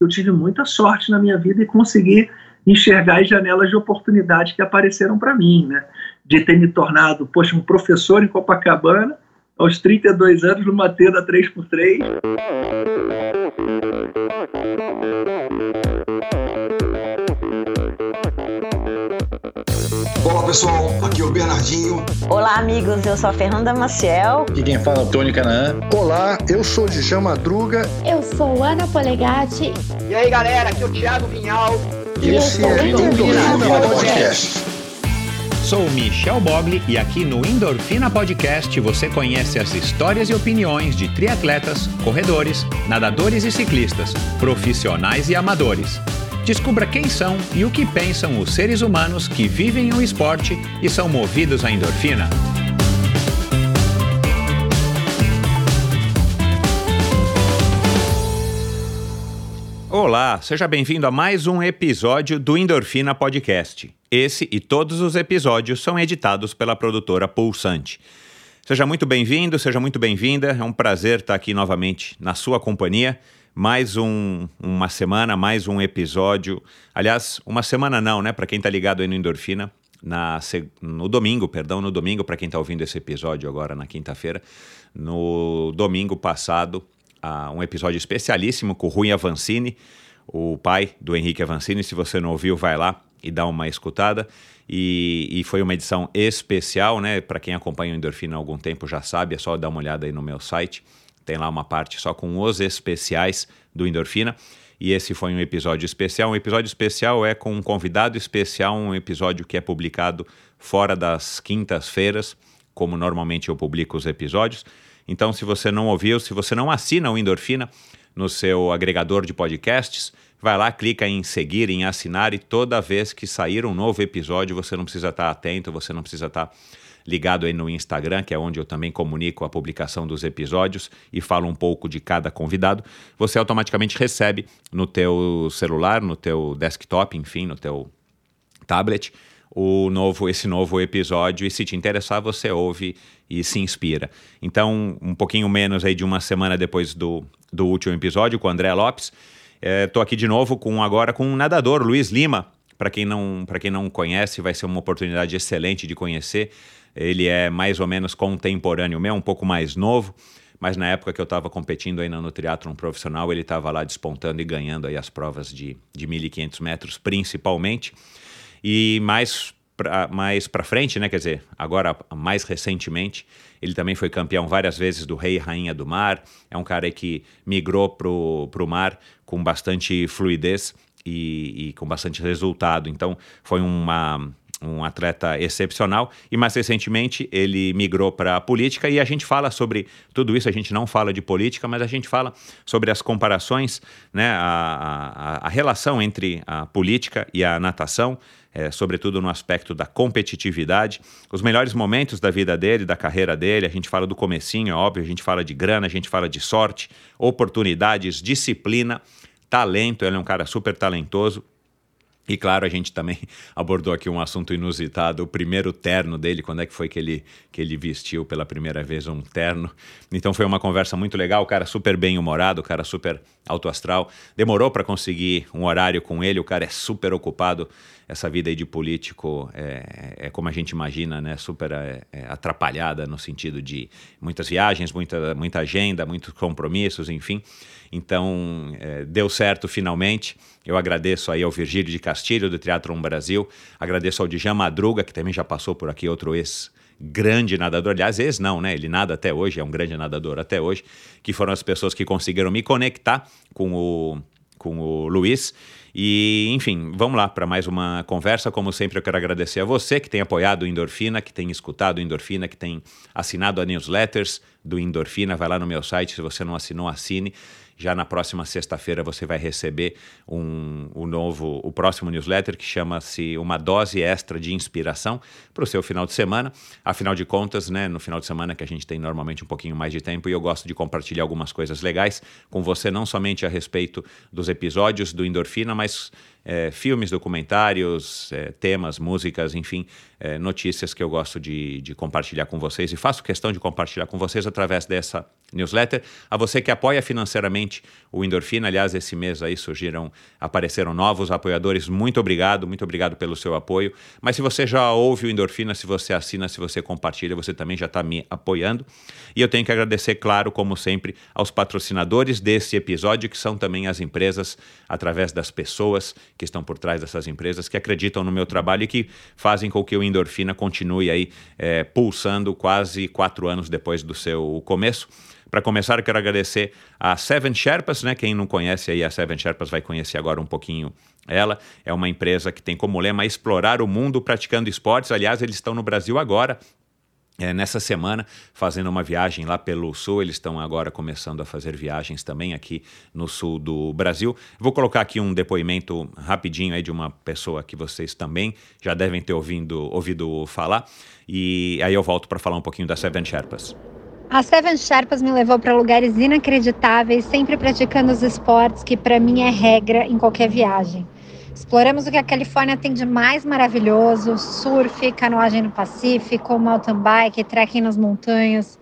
eu tive muita sorte na minha vida e consegui enxergar as janelas de oportunidade que apareceram para mim, né? De ter me tornado, poxa, um professor em Copacabana, aos 32 anos, numa tenda 3x3. Pessoal, aqui é o Bernardinho. Olá amigos, eu sou a Fernanda Maciel. E quem fala é o Tony Canaan. Olá, eu sou Djalma Madruga. Eu sou Ana Polegatti. E aí galera, aqui é o Thiago Vinhal. E esse é o Endorfina Podcast. Sou Michel Bogli e aqui no Endorfina Podcast você conhece as histórias e opiniões de triatletas, corredores, nadadores e ciclistas, profissionais e amadores. Descubra quem são e o que pensam os seres humanos que vivem o esporte e são movidos à endorfina. Olá, seja bem-vindo a mais um episódio do Endorfina Podcast. Esse e todos os episódios são editados pela produtora Pulsante. Seja muito bem-vindo, seja muito bem-vinda. É um prazer estar aqui novamente na sua companhia mais um, uma semana, mais um episódio. Aliás, uma semana não, né? Para quem está ligado aí no Endorfina, na, no domingo, perdão, no domingo, para quem está ouvindo esse episódio agora na quinta-feira, no domingo passado, uh, um episódio especialíssimo com o Rui Avancini, o pai do Henrique Avancini. Se você não ouviu, vai lá e dá uma escutada. E, e foi uma edição especial, né? Para quem acompanha o Endorfina há algum tempo já sabe, é só dar uma olhada aí no meu site tem lá uma parte só com os especiais do Endorfina. E esse foi um episódio especial. Um episódio especial é com um convidado especial, um episódio que é publicado fora das quintas-feiras, como normalmente eu publico os episódios. Então, se você não ouviu, se você não assina o Endorfina no seu agregador de podcasts, vai lá, clica em seguir, em assinar, e toda vez que sair um novo episódio, você não precisa estar atento, você não precisa estar ligado aí no Instagram, que é onde eu também comunico a publicação dos episódios e falo um pouco de cada convidado, você automaticamente recebe no teu celular, no teu desktop, enfim, no teu tablet, o novo esse novo episódio e se te interessar você ouve e se inspira. Então, um pouquinho menos aí de uma semana depois do, do último episódio com o André Lopes, estou é, aqui de novo com agora com um nadador, Luiz Lima. Para quem não para quem não conhece, vai ser uma oportunidade excelente de conhecer. Ele é mais ou menos contemporâneo meu, um pouco mais novo, mas na época que eu estava competindo ainda no triatlon profissional, ele estava lá despontando e ganhando aí as provas de, de 1.500 metros, principalmente. E mais pra, mais para frente, né? Quer dizer, agora mais recentemente, ele também foi campeão várias vezes do Rei e Rainha do Mar. É um cara que migrou pro, pro mar com bastante fluidez e, e com bastante resultado. Então, foi uma um atleta excepcional. E mais recentemente ele migrou para a política. E a gente fala sobre tudo isso, a gente não fala de política, mas a gente fala sobre as comparações, né, a, a, a relação entre a política e a natação, é, sobretudo no aspecto da competitividade, os melhores momentos da vida dele, da carreira dele, a gente fala do comecinho, é óbvio, a gente fala de grana, a gente fala de sorte, oportunidades, disciplina, talento, ele é um cara super talentoso, e claro, a gente também abordou aqui um assunto inusitado, o primeiro terno dele, quando é que foi que ele, que ele vestiu pela primeira vez um terno. Então foi uma conversa muito legal, o cara super bem humorado, o cara super alto astral. Demorou para conseguir um horário com ele, o cara é super ocupado. Essa vida aí de político é, é como a gente imagina, né? Super é, é atrapalhada no sentido de muitas viagens, muita, muita agenda, muitos compromissos, enfim. Então, é, deu certo finalmente. Eu agradeço aí ao Virgílio de Castilho, do Teatro Brasil. Agradeço ao Djan Madruga, que também já passou por aqui, outro ex grande nadador, aliás, ex não, né? Ele nada até hoje, é um grande nadador até hoje, que foram as pessoas que conseguiram me conectar com o, com o Luiz. E, enfim, vamos lá para mais uma conversa. Como sempre, eu quero agradecer a você que tem apoiado o Endorfina, que tem escutado o Endorfina, que tem assinado a newsletters do Endorfina. Vai lá no meu site, se você não assinou, assine. Já na próxima sexta-feira você vai receber um, o novo, o próximo newsletter que chama-se Uma Dose Extra de Inspiração para o seu final de semana. Afinal de contas, né, no final de semana que a gente tem normalmente um pouquinho mais de tempo e eu gosto de compartilhar algumas coisas legais com você, não somente a respeito dos episódios do Endorfina, mas é, filmes, documentários, é, temas, músicas, enfim, é, notícias que eu gosto de, de, compartilhar com vocês e faço questão de compartilhar com vocês através dessa newsletter. A você que apoia financeiramente o Endorfina, aliás, esse mês aí surgiram, apareceram novos apoiadores. Muito obrigado, muito obrigado pelo seu apoio. Mas se você já ouve o Endorfina, se você assina, se você compartilha, você também já está me apoiando. E eu tenho que agradecer, claro, como sempre, aos patrocinadores desse episódio, que são também as empresas, através das pessoas que estão por trás dessas empresas, que acreditam no meu trabalho e que fazem com que o Endorfina continue aí é, pulsando quase quatro anos depois do seu começo. Para começar, eu quero agradecer a Seven Sherpas, né? Quem não conhece aí a Seven Sherpas vai conhecer agora um pouquinho ela. É uma empresa que tem como lema explorar o mundo praticando esportes. Aliás, eles estão no Brasil agora, é, nessa semana, fazendo uma viagem lá pelo sul, eles estão agora começando a fazer viagens também aqui no sul do Brasil. Vou colocar aqui um depoimento rapidinho aí de uma pessoa que vocês também já devem ter ouvindo, ouvido falar, e aí eu volto para falar um pouquinho da Seven Sherpas. A Seven Sherpas me levou para lugares inacreditáveis, sempre praticando os esportes que para mim é regra em qualquer viagem. Exploramos o que a Califórnia tem de mais maravilhoso: surf, canoagem no Pacífico, mountain bike, trekking nas montanhas.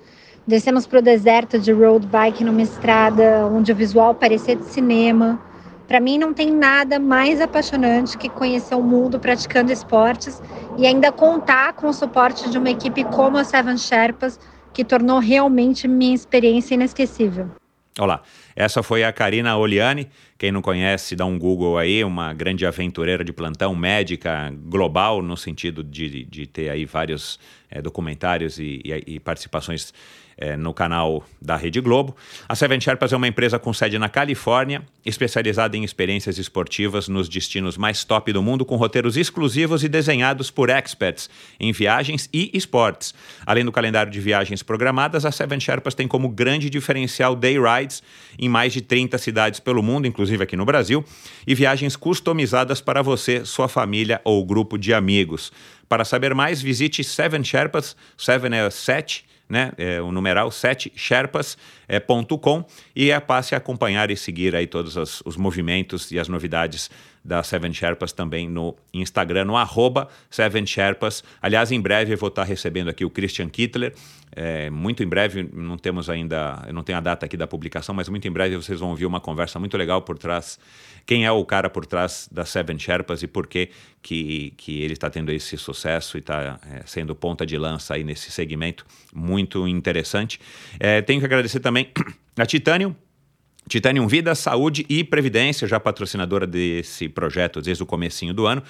Descemos para o deserto de road bike numa estrada onde o visual parecia de cinema. Para mim, não tem nada mais apaixonante que conhecer o mundo praticando esportes e ainda contar com o suporte de uma equipe como a Seven Sherpas que tornou realmente minha experiência inesquecível. Olá, essa foi a Karina Oliani. Quem não conhece, dá um Google aí, uma grande aventureira de plantão, médica global, no sentido de, de ter aí vários é, documentários e, e, e participações é, no canal da Rede Globo. A Seven Sherpas é uma empresa com sede na Califórnia, especializada em experiências esportivas nos destinos mais top do mundo, com roteiros exclusivos e desenhados por experts em viagens e esportes. Além do calendário de viagens programadas, a Seven Sherpas tem como grande diferencial day rides em mais de 30 cidades pelo mundo, inclusive aqui no Brasil, e viagens customizadas para você, sua família ou grupo de amigos. Para saber mais, visite Seven Sherpas, Seven é 7, né, é, o numeral 7sherpas.com é, e é, passe a acompanhar e seguir aí todos os, os, movimentos e as novidades da Seven Sherpas também no Instagram, no arroba Seven Sherpas. Aliás, em breve eu vou estar recebendo aqui o Christian Kittler, é, muito em breve, não temos ainda, eu não tenho a data aqui da publicação, mas muito em breve vocês vão ouvir uma conversa muito legal por trás, quem é o cara por trás da Seven Sherpas e por que, que, que ele está tendo esse sucesso e está é, sendo ponta de lança aí nesse segmento muito interessante. É, tenho que agradecer também a Titanium, Titanium Vida, Saúde e Previdência, já patrocinadora desse projeto desde o comecinho do ano.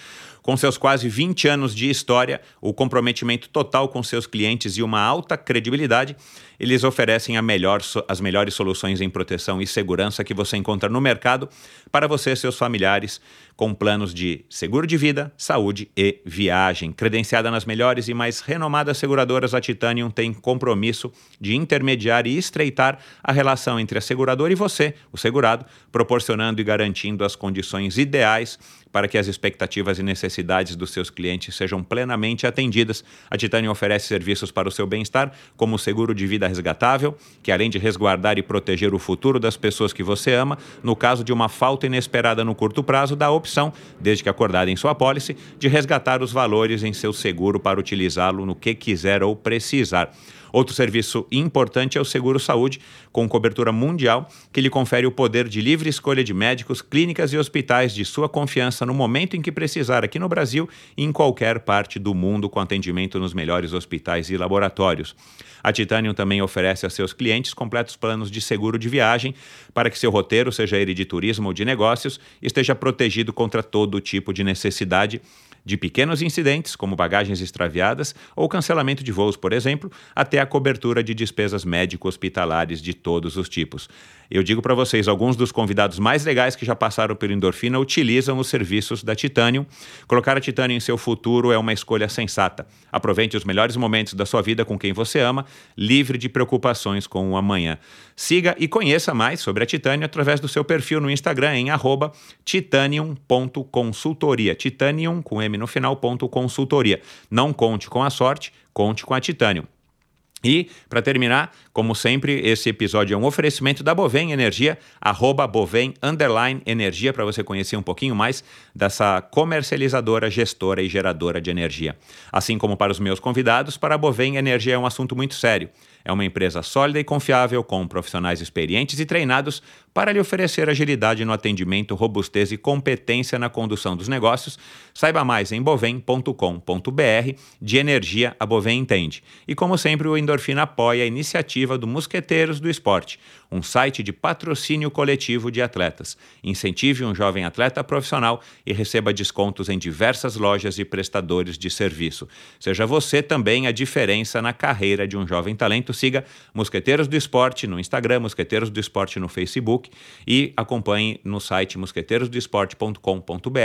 Com seus quase 20 anos de história, o comprometimento total com seus clientes e uma alta credibilidade, eles oferecem melhor, as melhores soluções em proteção e segurança que você encontra no mercado para você e seus familiares, com planos de seguro de vida, saúde e viagem. Credenciada nas melhores e mais renomadas seguradoras, a Titanium tem compromisso de intermediar e estreitar a relação entre a seguradora e você, o segurado, proporcionando e garantindo as condições ideais para que as expectativas e necessidades dos seus clientes sejam plenamente atendidas. A Titanium oferece serviços para o seu bem-estar, como o seguro de vida resgatável, que além de resguardar e proteger o futuro das pessoas que você ama, no caso de uma falta inesperada no curto prazo, dá a opção, desde que acordada em sua pólice, de resgatar os valores em seu seguro para utilizá-lo no que quiser ou precisar. Outro serviço importante é o Seguro Saúde, com cobertura mundial, que lhe confere o poder de livre escolha de médicos, clínicas e hospitais de sua confiança no momento em que precisar aqui no Brasil e em qualquer parte do mundo, com atendimento nos melhores hospitais e laboratórios. A Titanium também oferece a seus clientes completos planos de seguro de viagem para que seu roteiro, seja ele de turismo ou de negócios, esteja protegido contra todo tipo de necessidade de pequenos incidentes, como bagagens extraviadas ou cancelamento de voos, por exemplo, até a cobertura de despesas médico-hospitalares de todos os tipos. Eu digo para vocês, alguns dos convidados mais legais que já passaram pelo Endorfina utilizam os serviços da Titanium. Colocar a Titanium em seu futuro é uma escolha sensata. Aproveite os melhores momentos da sua vida com quem você ama, livre de preocupações com o amanhã. Siga e conheça mais sobre a Titanium através do seu perfil no Instagram em titanium.consultoria. Titanium com M no final, ponto consultoria. Não conte com a sorte, conte com a Titanium. E, para terminar, como sempre, esse episódio é um oferecimento da Bovem Energia, arroba Bovem Underline Energia, para você conhecer um pouquinho mais dessa comercializadora, gestora e geradora de energia. Assim como para os meus convidados, para a Bovem Energia é um assunto muito sério. É uma empresa sólida e confiável, com profissionais experientes e treinados para lhe oferecer agilidade no atendimento, robustez e competência na condução dos negócios. Saiba mais em bovem.com.br. De energia, a Bovem entende. E como sempre, o Endorfina apoia a iniciativa do Mosqueteiros do Esporte, um site de patrocínio coletivo de atletas. Incentive um jovem atleta profissional e receba descontos em diversas lojas e prestadores de serviço. Seja você também a diferença na carreira de um jovem talento siga Mosqueteiros do Esporte no Instagram, Mosqueteiros do Esporte no Facebook e acompanhe no site mosqueteirosdoesporte.com.br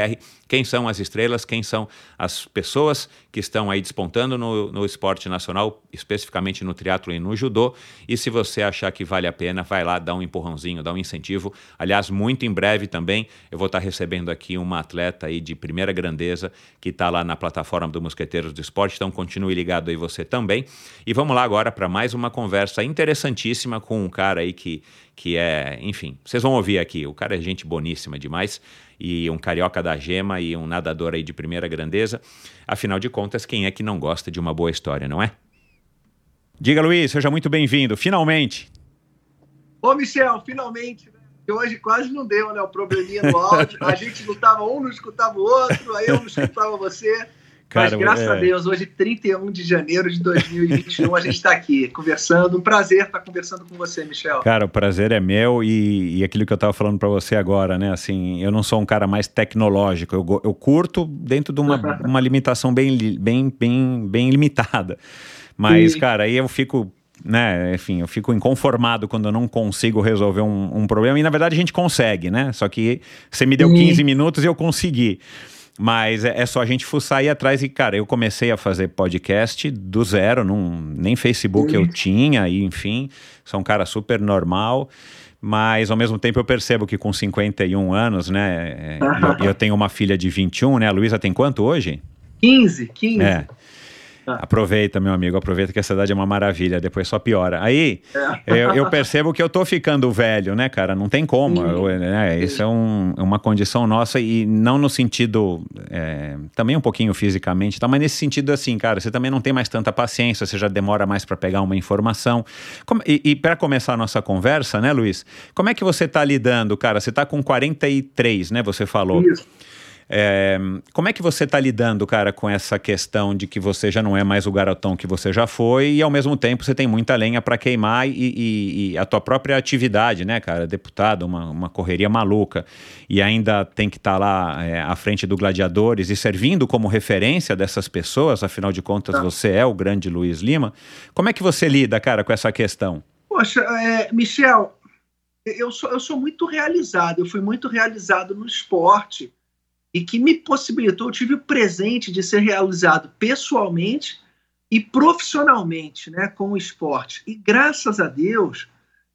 quem são as estrelas, quem são as pessoas que estão aí despontando no, no esporte nacional, especificamente no triatlo e no judô. E se você achar que vale a pena, vai lá, dá um empurrãozinho, dá um incentivo. Aliás, muito em breve também eu vou estar recebendo aqui uma atleta aí de primeira grandeza que está lá na plataforma do Mosqueteiros do Esporte, então continue ligado aí você também. E vamos lá agora para mais uma conversa interessantíssima com um cara aí que, que é, enfim, vocês vão ouvir aqui, o cara é gente boníssima demais e um carioca da gema e um nadador aí de primeira grandeza. Afinal de contas, quem é que não gosta de uma boa história, não é? Diga, Luiz, seja muito bem-vindo, finalmente. Ô, Michel, finalmente? Que hoje quase não deu, né? O probleminha no áudio. A gente lutava um, não escutava o outro, aí eu não escutava você. Cara, Mas graças é... a Deus, hoje, 31 de janeiro de 2021, a gente está aqui conversando. Um prazer estar conversando com você, Michel. Cara, o prazer é meu e, e aquilo que eu estava falando para você agora, né? Assim, eu não sou um cara mais tecnológico. Eu, eu curto dentro de uma, uma limitação bem, bem, bem, bem limitada. Mas, cara, aí eu fico né, enfim, eu fico inconformado quando eu não consigo resolver um, um, problema. E na verdade a gente consegue, né? Só que você me deu 15 minutos e eu consegui. Mas é, é, só a gente fuçar e ir atrás. E, cara, eu comecei a fazer podcast do zero, num, nem Facebook eu tinha, e enfim, sou um cara super normal. Mas ao mesmo tempo eu percebo que com 51 anos, né? eu, eu tenho uma filha de 21, né? A Luísa tem quanto hoje? 15, 15. É. Ah. Aproveita, meu amigo, aproveita que a cidade é uma maravilha, depois só piora. Aí é. eu, eu, percebo que eu tô ficando velho, né, cara? Não tem como. Eu, né, isso é um, uma condição nossa e não no sentido, é, também um pouquinho fisicamente, tá? mas nesse sentido assim, cara, você também não tem mais tanta paciência, você já demora mais para pegar uma informação. Como, e, e para começar a nossa conversa, né, Luiz? Como é que você tá lidando, cara? Você tá com 43, né? Você falou. Isso. É, como é que você está lidando, cara, com essa questão de que você já não é mais o garotão que você já foi e ao mesmo tempo você tem muita lenha para queimar e, e, e, a tua própria atividade, né, cara, deputado, uma, uma correria maluca e ainda tem que estar tá lá é, à frente do Gladiadores e servindo como referência dessas pessoas, afinal de contas tá. você é o grande Luiz Lima. Como é que você lida, cara, com essa questão? Poxa, é, Michel, eu sou, eu sou muito realizado, eu fui muito realizado no esporte e que me possibilitou, eu tive o presente de ser realizado pessoalmente e profissionalmente né, com o esporte. E graças a Deus,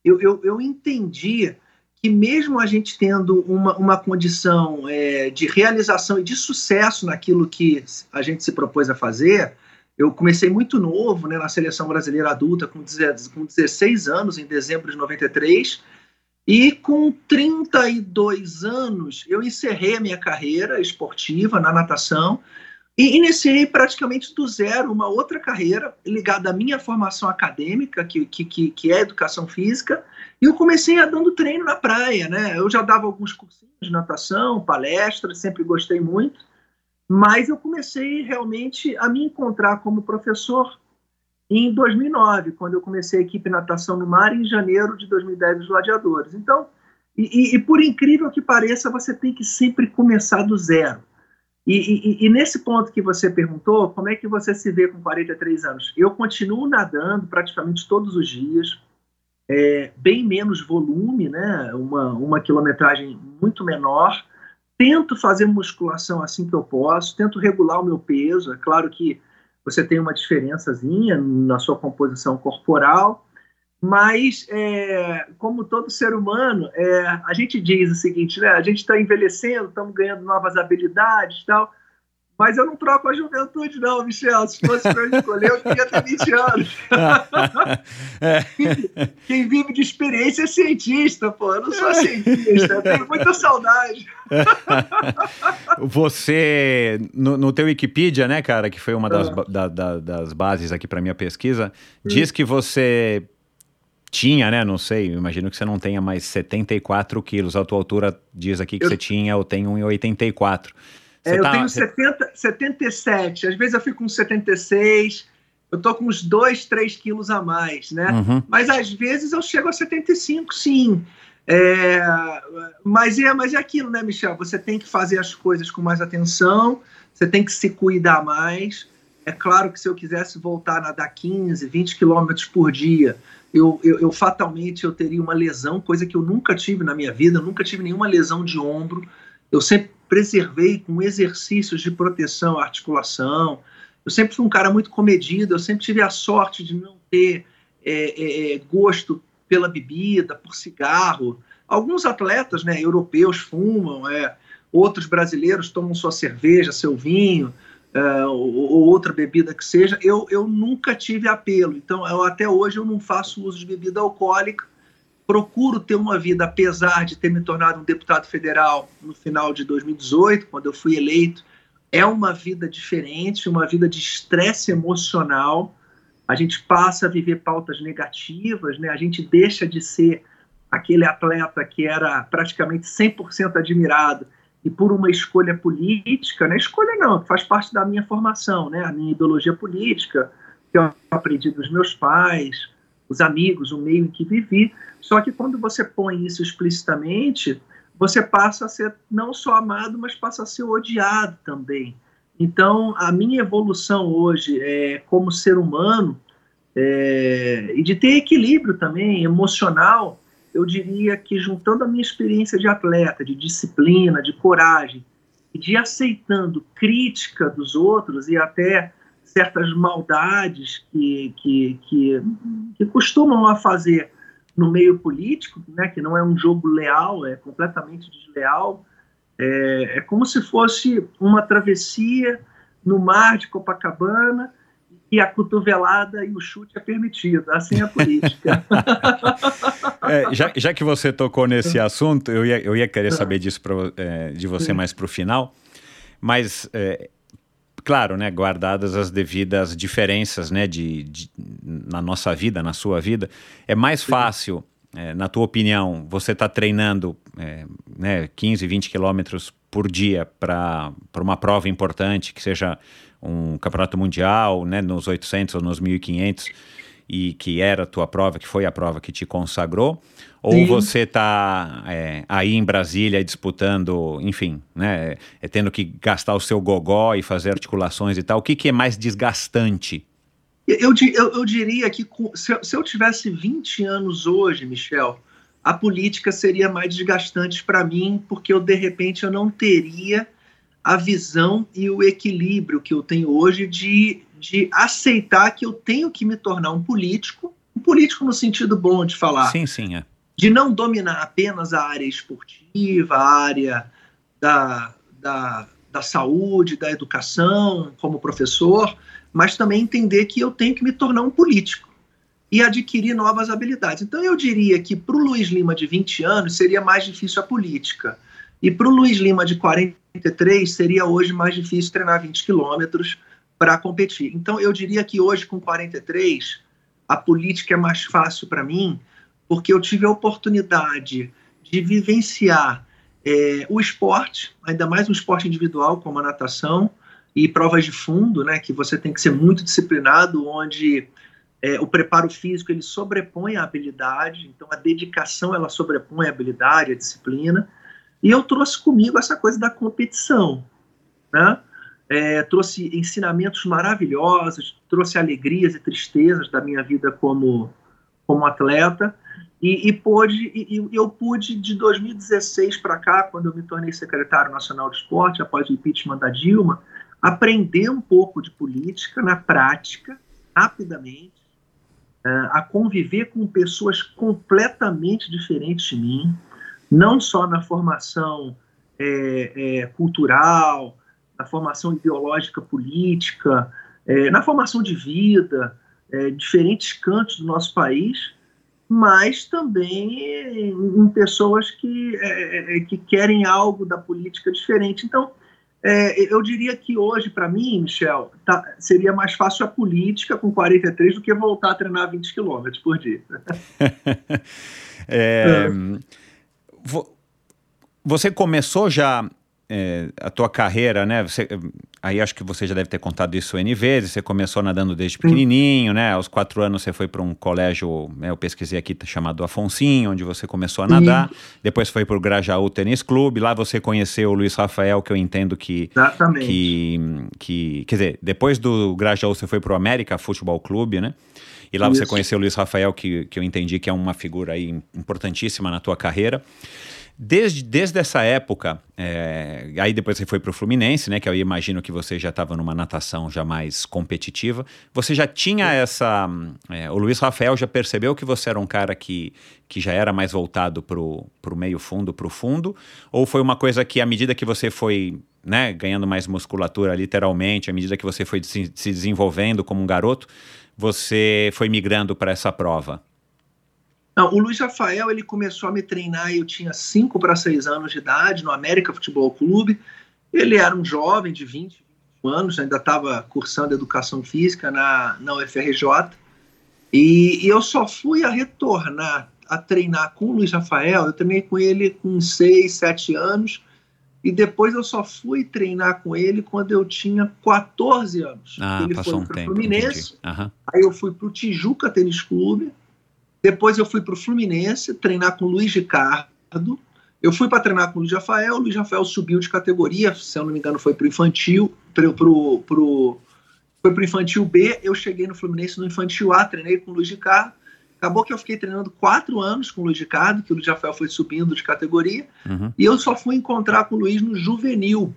eu, eu, eu entendi que mesmo a gente tendo uma, uma condição é, de realização e de sucesso naquilo que a gente se propôs a fazer, eu comecei muito novo né, na seleção brasileira adulta, com, com 16 anos, em dezembro de 93, e com 32 anos, eu encerrei a minha carreira esportiva na natação e iniciei praticamente do zero uma outra carreira ligada à minha formação acadêmica, que, que, que é educação física, e eu comecei a dando treino na praia, né? Eu já dava alguns cursinhos de natação, palestras, sempre gostei muito, mas eu comecei realmente a me encontrar como professor em 2009, quando eu comecei a equipe natação no mar, em janeiro de 2010 os gladiadores. Então, e, e, e, por incrível que pareça, você tem que sempre começar do zero. E, e, nesse ponto que você perguntou, como é que você se vê com 43 anos? Eu continuo nadando praticamente todos os dias, é, bem menos volume, né? uma, uma quilometragem muito menor. Tento fazer musculação assim que eu posso, tento regular o meu peso. É claro que você tem uma diferençazinha na sua composição corporal, mas é, como todo ser humano, é, a gente diz o seguinte, né? A gente está envelhecendo, estamos ganhando novas habilidades, tal. Mas eu não troco a juventude, não, Michel. Se fosse para eu escolher, eu queria ter 20 anos. Quem vive de experiência é cientista, pô. Eu não sou cientista, eu tenho muita saudade. Você, no, no teu Wikipedia, né, cara, que foi uma das, ah. da, da, das bases aqui para minha pesquisa, hum. diz que você tinha, né? Não sei, imagino que você não tenha mais 74 quilos. A tua altura diz aqui que eu... você tinha ou tem 1,84. É, eu tá... tenho 70, 77, às vezes eu fico com 76, eu tô com uns 2, 3 quilos a mais, né? Uhum. Mas às vezes eu chego a 75, sim. É, mas, é, mas é aquilo, né, Michel? Você tem que fazer as coisas com mais atenção, você tem que se cuidar mais. É claro que se eu quisesse voltar a nadar 15, 20 quilômetros por dia, eu, eu, eu, fatalmente eu teria uma lesão, coisa que eu nunca tive na minha vida, eu nunca tive nenhuma lesão de ombro. Eu sempre preservei com exercícios de proteção articulação. Eu sempre fui um cara muito comedido, eu sempre tive a sorte de não ter é, é, é, gosto pela bebida, por cigarro. Alguns atletas né, europeus fumam, é, outros brasileiros tomam sua cerveja, seu vinho, é, ou, ou, outra bebida que seja. Eu, eu nunca tive apelo, então eu, até hoje eu não faço uso de bebida alcoólica procuro ter uma vida, apesar de ter me tornado um deputado federal no final de 2018, quando eu fui eleito, é uma vida diferente, uma vida de estresse emocional. A gente passa a viver pautas negativas, né? A gente deixa de ser aquele atleta que era praticamente 100% admirado e por uma escolha política, né? Escolha não, faz parte da minha formação, né? A minha ideologia política que eu aprendi dos meus pais, os amigos, o meio em que vivi. Só que quando você põe isso explicitamente, você passa a ser não só amado, mas passa a ser odiado também. Então, a minha evolução hoje é, como ser humano é, e de ter equilíbrio também emocional, eu diria que juntando a minha experiência de atleta, de disciplina, de coragem, e de aceitando crítica dos outros e até certas maldades que, que, que, que costumam a fazer no meio político, né, que não é um jogo leal, é completamente desleal, é, é como se fosse uma travessia no mar de Copacabana e a cotovelada e o chute é permitido. Assim é a política. é, já, já, que você tocou nesse assunto, eu ia, eu ia querer saber disso pra, é, de você mais para o final, mas é, claro, né, guardadas as devidas diferenças, né, de, de na nossa vida, na sua vida, é mais fácil, é, na tua opinião, você está treinando é, né, 15, 20 quilômetros por dia para uma prova importante, que seja um campeonato mundial, né, nos 800 ou nos 1500, e que era a tua prova, que foi a prova que te consagrou, ou Sim. você está é, aí em Brasília disputando, enfim, né, é, tendo que gastar o seu gogó e fazer articulações e tal, o que, que é mais desgastante? Eu, eu, eu diria que se eu, se eu tivesse 20 anos hoje, Michel, a política seria mais desgastante para mim, porque eu, de repente, eu não teria a visão e o equilíbrio que eu tenho hoje de de aceitar que eu tenho que me tornar um político, um político no sentido bom de falar. Sim, sim, é. De não dominar apenas a área esportiva, a área da, da, da saúde, da educação, como professor, mas também entender que eu tenho que me tornar um político e adquirir novas habilidades. Então, eu diria que para o Luiz Lima de 20 anos seria mais difícil a política. E para o Luiz Lima de 43 seria hoje mais difícil treinar 20 quilômetros para competir. Então, eu diria que hoje, com 43, a política é mais fácil para mim, porque eu tive a oportunidade de vivenciar é, o esporte, ainda mais um esporte individual como a natação e provas de fundo, né, que você tem que ser muito disciplinado, onde é, o preparo físico ele sobrepõe a habilidade, então a dedicação ela sobrepõe a habilidade, a disciplina. E eu trouxe comigo essa coisa da competição, né? É, trouxe ensinamentos maravilhosos, trouxe alegrias e tristezas da minha vida como, como atleta. E, e, pôde, e, eu pude, de 2016 para cá, quando eu me tornei secretário nacional de esporte, após o impeachment da Dilma, aprender um pouco de política na prática, rapidamente, é, a conviver com pessoas completamente diferentes de mim, não só na formação é, é, cultural, na formação ideológica política, é, na formação de vida, é, diferentes cantos do nosso país, mas também em pessoas que, é, é, que querem algo da política diferente. Então, é, eu diria que hoje, para mim, Michel, tá, seria mais fácil a política com 43 do que voltar a treinar 20 quilômetros por dia. é, você começou já é, a tua carreira, né? Você, aí acho que você já deve ter contado isso N vezes. Você começou nadando desde pequenininho, né? Aos quatro anos você foi para um colégio, né, eu pesquisei aqui, chamado Afonsinho, onde você começou a nadar. Sim. Depois foi para o Grajaú Tênis Clube. Lá você conheceu o Luiz Rafael, que eu entendo que... Exatamente. Que, que, quer dizer, depois do Grajaú você foi para o América Futebol Clube, né? E lá isso. você conheceu o Luiz Rafael, que, que eu entendi que é uma figura aí importantíssima na tua carreira. Desde, desde essa época, é, aí depois você foi para o Fluminense, né? Que eu imagino que você já estava numa natação já mais competitiva. Você já tinha essa. É, o Luiz Rafael já percebeu que você era um cara que, que já era mais voltado para o meio fundo, para o fundo? Ou foi uma coisa que, à medida que você foi né, ganhando mais musculatura, literalmente, à medida que você foi se, se desenvolvendo como um garoto, você foi migrando para essa prova? Não, o Luiz Rafael ele começou a me treinar, eu tinha 5 para 6 anos de idade, no América Futebol Clube. Ele era um jovem de 20 anos, ainda estava cursando educação física na, na UFRJ. E, e, eu só fui a retornar a treinar com o Luiz Rafael, eu treinei com ele com 6, 7 anos, e depois eu só fui treinar com ele quando eu tinha 14 anos. Ah, ele passou foi um tempo. Fluminense, uhum. aí eu fui para o Tijuca Tênis Clube, depois eu fui para o Fluminense treinar com o Luiz Ricardo. Eu fui para treinar com o Luiz Rafael. O Luiz Rafael subiu de categoria, se eu não me engano, foi para o infantil, pro, pro, pro, foi para o infantil B. Eu cheguei no Fluminense no infantil A, treinei com o Luiz Ricardo. Acabou que eu fiquei treinando quatro anos com o Luiz Ricardo, que o Luiz Rafael foi subindo de categoria. Uhum. E eu só fui encontrar com o Luiz no juvenil,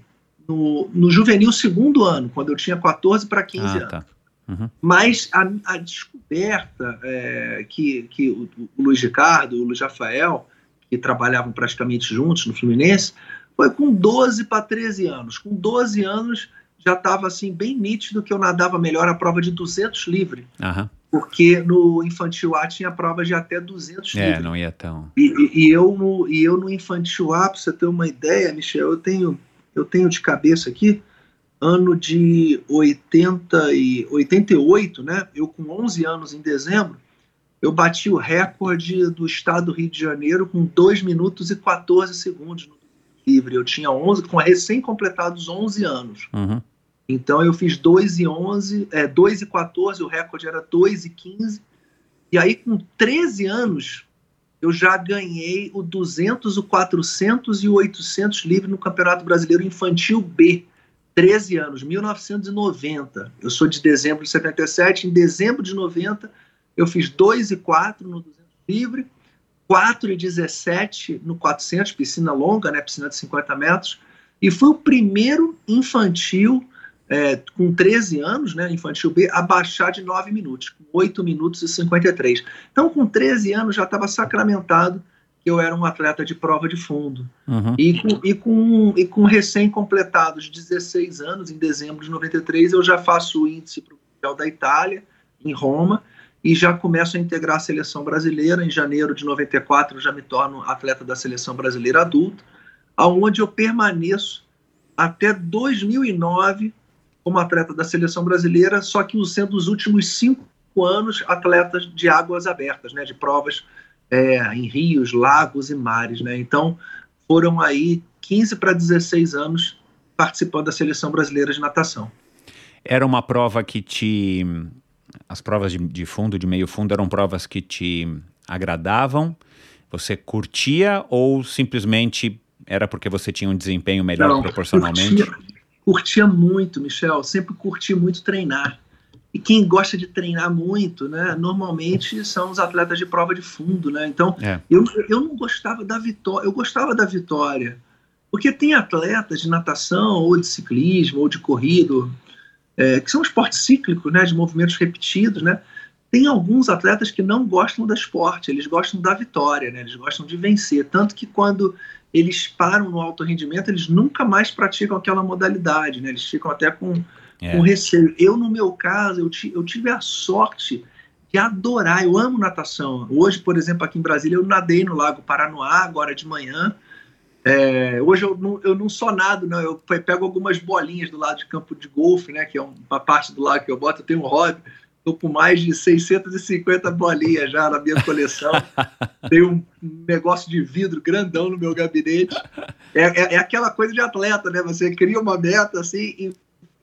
no, no juvenil segundo ano, quando eu tinha 14 para 15 ah, anos. Tá. Uhum. Mas a, a descoberta é, que, que o, o, Luiz Ricardo, o Luiz Rafael, que trabalhavam praticamente juntos no Fluminense, foi com 12 para 13 anos. Com 12 anos já estava assim bem nítido que eu nadava melhor a prova de 200 livre. Uhum. Porque no infantil A tinha prova de até 200 é, livre. não ia tão. E, e, e, eu no, e eu no infantil A, para você ter uma ideia, Michel, eu tenho, eu tenho de cabeça aqui, ano de 80 e 88, né? Eu com 11 anos em dezembro, eu bati o recorde do estado do Rio de Janeiro com 2 minutos e 14 segundos no livre. Eu tinha 11, com recém-completados 11 anos. Uhum. Então eu fiz 2 e 11, é, 2 e 14, o recorde era 2 e 15. E aí com 13 anos, eu já ganhei o 200, o 400 e o 800 livre no Campeonato Brasileiro Infantil B. 13 anos, 1990. Eu sou de dezembro de 77. Em dezembro de 90, eu fiz 2 e 4 no 200 livre, 4 e 17 no 400, piscina longa, né, piscina de 50 metros. E fui o primeiro infantil, é, com 13 anos, né, infantil B, a baixar de 9 minutos, com 8 minutos e 53. Então, com 13 anos, já estava sacramentado eu era um atleta de prova de fundo. Uhum. E, com, e, com, e com recém-completados 16 anos, em dezembro de 93, eu já faço o índice para o Mundial da Itália, em Roma, e já começo a integrar a seleção brasileira. Em janeiro de 94, eu já me torno atleta da seleção brasileira adulta, aonde eu permaneço até 2009 como atleta da seleção brasileira, só que sendo os últimos cinco anos atletas de águas abertas, né, de provas é, em rios, lagos e mares. Né? Então, foram aí 15 para 16 anos participando da seleção brasileira de natação. Era uma prova que te. As provas de, de fundo, de meio fundo, eram provas que te agradavam? Você curtia ou simplesmente era porque você tinha um desempenho melhor Não, proporcionalmente? Curtia, curtia muito, Michel. Sempre curti muito treinar. E quem gosta de treinar muito, né, normalmente são os atletas de prova de fundo, né? Então, é. eu, eu não gostava da vitória, eu gostava da vitória, porque tem atletas de natação, ou de ciclismo, ou de corrida, é, que são esportes cíclicos, né, de movimentos repetidos, né? Tem alguns atletas que não gostam do esporte, eles gostam da vitória, né? Eles gostam de vencer, tanto que quando eles param no alto rendimento, eles nunca mais praticam aquela modalidade, né? Eles ficam até com, é. com receio. Eu, no meu caso, eu, eu tive a sorte de adorar, eu amo natação. Hoje, por exemplo, aqui em Brasília, eu nadei no Lago Paranoá, agora de manhã. É, hoje eu não, eu não só nado, não, eu pego algumas bolinhas do lado de campo de golfe, né, que é uma parte do lago que eu boto, eu tenho um hobby, estou com mais de 650 bolinhas já na minha coleção, tenho um negócio de vidro grandão no meu gabinete, é, é, é, aquela coisa de atleta, né, você cria uma meta assim e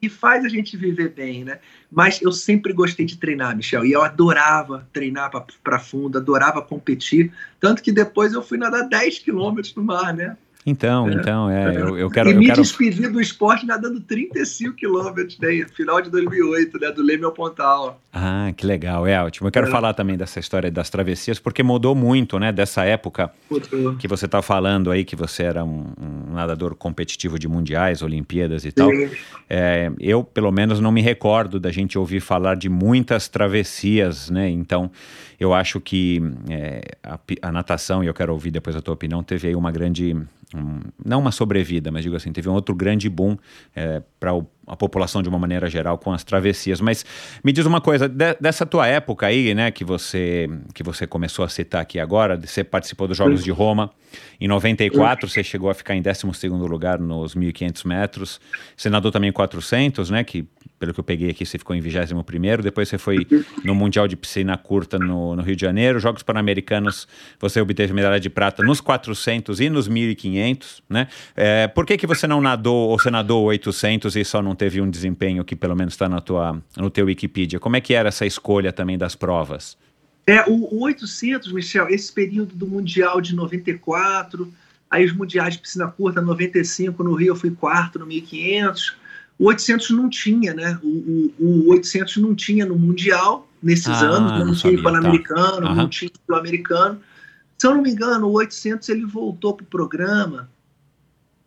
e faz a gente viver bem, né? Mas eu sempre gostei de treinar, Michel, e eu adorava treinar para fundo, adorava competir, tanto que depois eu fui nadar 10 quilômetros no mar, né? Então, é, então, é, eu, eu quero... E me quero... despedi do esporte nadando 35 quilômetros, né, final de 2008, né, do Leme ao Pontal. Ah, que legal, é ótimo. Eu quero é. falar também dessa história das travessias, porque mudou muito, né, dessa época que você está falando aí, que você era um, um, nadador competitivo de mundiais, Olimpíadas e tal. É, eu, pelo menos, não me recordo da gente ouvir falar de muitas travessias, né, então eu acho que é, a, a natação, e eu quero ouvir depois a tua opinião, teve aí uma grande um, não uma sobrevida, mas digo assim, teve um outro grande boom é, para a população de uma maneira geral com as travessias. Mas me diz uma coisa, de, dessa tua época aí, né, que você que você começou a citar aqui agora, você participou dos Jogos de Roma, em 94 você chegou a ficar em 12º lugar nos 1.500 metros, nadou também 400, né, que pelo que eu peguei aqui, você ficou em 21 primeiro, depois você foi no Mundial de Piscina Curta no, no Rio de Janeiro, Jogos Pan-Americanos, você obteve medalha de prata nos 400 e nos 1.500, né? É, por que que você não nadou, ou você nadou 800 e só não teve um desempenho que pelo menos está no teu Wikipedia? Como é que era essa escolha também das provas? É, o, o 800, Michel, esse período do Mundial de 94, aí os Mundiais de Piscina Curta, 95, no Rio eu fui quarto no 1.500, o 800 não tinha, né? O, o, o 800 não tinha no Mundial nesses ah, anos, não, não tinha Pan-Americano, tá. uhum. não tinha o americano. Se eu não me engano, o 800 ele voltou para o programa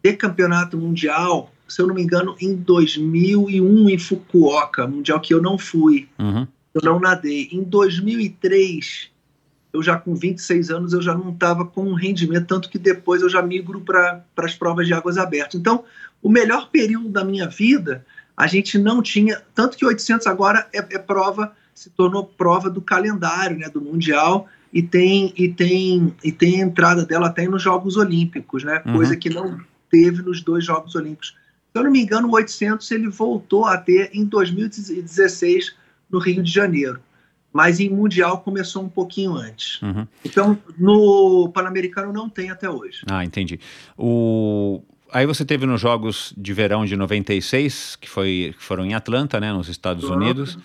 de campeonato mundial, se eu não me engano, em 2001 em Fukuoka, mundial que eu não fui. Uhum. Eu não nadei. Em 2003, eu já com 26 anos, eu já não estava com um rendimento, tanto que depois eu já migro para as provas de águas abertas. Então, o melhor período da minha vida, a gente não tinha, tanto que 800 agora é, é prova, se tornou prova do calendário, né, do mundial e tem e tem e tem entrada dela até nos Jogos Olímpicos, né, uhum. coisa que não teve nos dois Jogos Olímpicos. Se eu não me engano, o 800 ele voltou a ter em 2016 no Rio de Janeiro mas em Mundial começou um pouquinho antes. Uhum. Então, no Pan-Americano não tem até hoje. Ah, entendi. O, Aí você teve nos Jogos de Verão de 96, que, foi, que foram em Atlanta, né, nos Estados uhum. Unidos,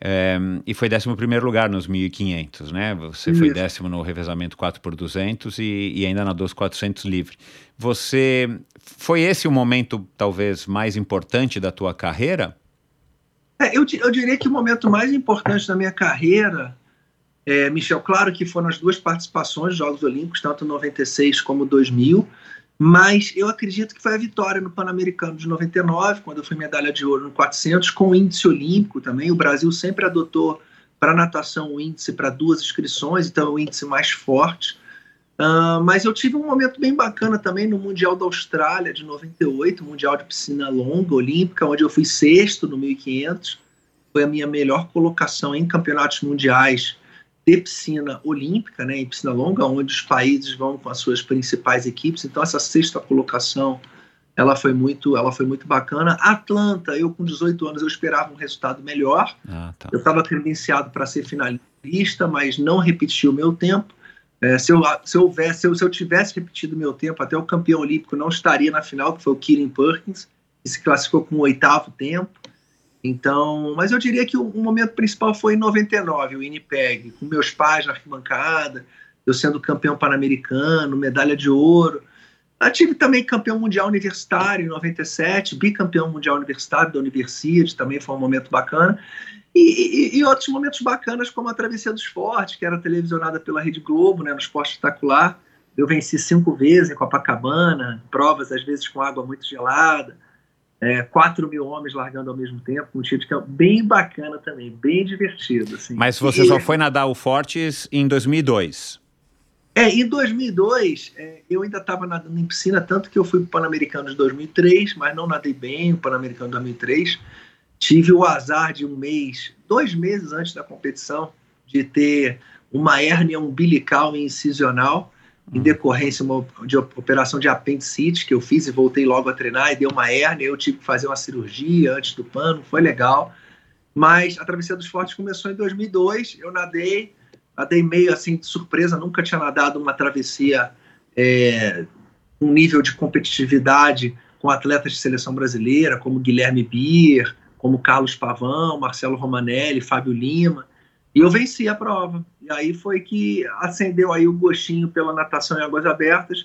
é, e foi 11 lugar nos 1.500, né? Você Isso. foi décimo no revezamento 4 por 200 e, e ainda nadou os 400 livre. Você, foi esse o momento talvez mais importante da tua carreira? É, eu, eu diria que o momento mais importante da minha carreira, é, Michel, claro que foram as duas participações nos Jogos Olímpicos, tanto 96 como 2000, mas eu acredito que foi a vitória no Pan-Americano de 99, quando eu fui medalha de ouro no 400, com índice olímpico também. O Brasil sempre adotou para natação o índice para duas inscrições, então é o índice mais forte. Uh, mas eu tive um momento bem bacana também no Mundial da Austrália de 98, Mundial de Piscina Longa Olímpica, onde eu fui sexto no 1500. Foi a minha melhor colocação em campeonatos mundiais de piscina olímpica, né, em piscina longa, onde os países vão com as suas principais equipes. Então essa sexta colocação, ela foi muito, ela foi muito bacana. Atlanta, eu com 18 anos eu esperava um resultado melhor. Ah, tá. Eu estava credenciado para ser finalista, mas não repeti o meu tempo. É, se, eu, se, eu houvesse, se, eu, se eu tivesse repetido meu tempo, até o campeão olímpico não estaria na final, que foi o Kieran Perkins, que se classificou com o oitavo tempo. Então, mas eu diria que o, o, momento principal foi em 99, o Winnipeg, com meus pais na arquibancada, eu sendo campeão pan-americano, medalha de ouro. Eu tive também campeão mundial universitário em 97, bicampeão mundial universitário da Universidade, também foi um momento bacana. E, e, e, outros momentos bacanas, como a Travessia do Esporte, que era televisionada pela Rede Globo, né, no Esporte Espetacular. Eu venci cinco vezes em Copacabana, provas às vezes com água muito gelada é, 4 mil homens largando ao mesmo tempo, um tiro que é bem bacana também, bem divertido. Assim. Mas você e... só foi nadar o Fortes em 2002? É, em 2002, é, eu ainda estava nadando em piscina, tanto que eu fui para o Pan-Americano de 2003, mas não nadei bem o Pan-Americano de 2003. Tive o azar de um mês, dois meses antes da competição, de ter uma hérnia umbilical e incisional, em hum. decorrência de operação de apendicite que eu fiz e voltei logo a treinar e deu uma hérnia. Eu tive que fazer uma cirurgia antes do pano, foi legal. Mas a Travessia dos Fortes começou em 2002, eu nadei nadei meio assim de surpresa, nunca tinha nadado uma travessia é, um nível de competitividade com atletas de seleção brasileira, como Guilherme Bier, como Carlos Pavão, Marcelo Romanelli, Fábio Lima, e eu venci a prova. E aí foi que acendeu aí o gostinho pela natação em águas abertas,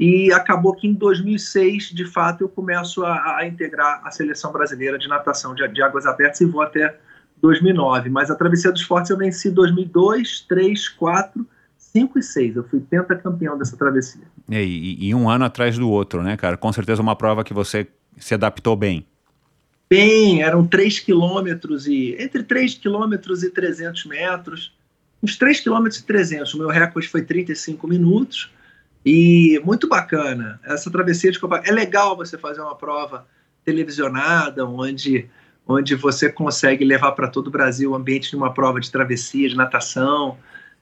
e acabou que em 2006, de fato, eu começo a, a integrar a seleção brasileira de natação de, de águas abertas e vou até 2009, mas a Travessia dos Fortes eu venci 2002, 3, 4, 5 e 6. Eu fui pentacampeão dessa travessia. E, e, e, um ano atrás do outro, né, cara? Com certeza uma prova que você se adaptou bem. Bem, eram 3 quilômetros e... Entre 3 quilômetros e 300 metros. Uns 3 quilômetros e 300. O meu recorde foi 35 minutos. E muito bacana. Essa travessia de Copacabana... É legal você fazer uma prova televisionada, onde onde você consegue levar para todo o Brasil o ambiente de uma prova de travessia, de natação,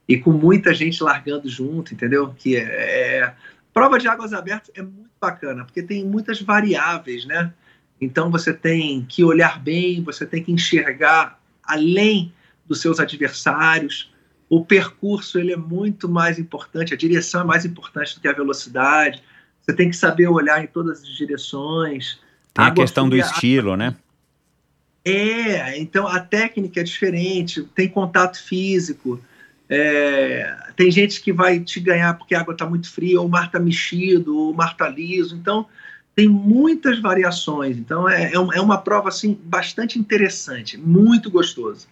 e com muita gente largando junto, entendeu? Que é, é... prova de águas abertas é muito bacana, porque tem muitas variáveis, né? Então você tem que olhar bem, você tem que enxergar além dos seus adversários. O percurso ele é muito mais importante, a direção é mais importante do que a velocidade. Você tem que saber olhar em todas as direções. Tem a, a questão do estilo, né? É, então a técnica é diferente, tem contato físico. É, tem gente que vai te ganhar porque a água está muito fria, ou o mar está mexido, ou o mar está liso. Então, tem muitas variações. Então, é, é, é uma prova assim, bastante interessante, muito gostoso.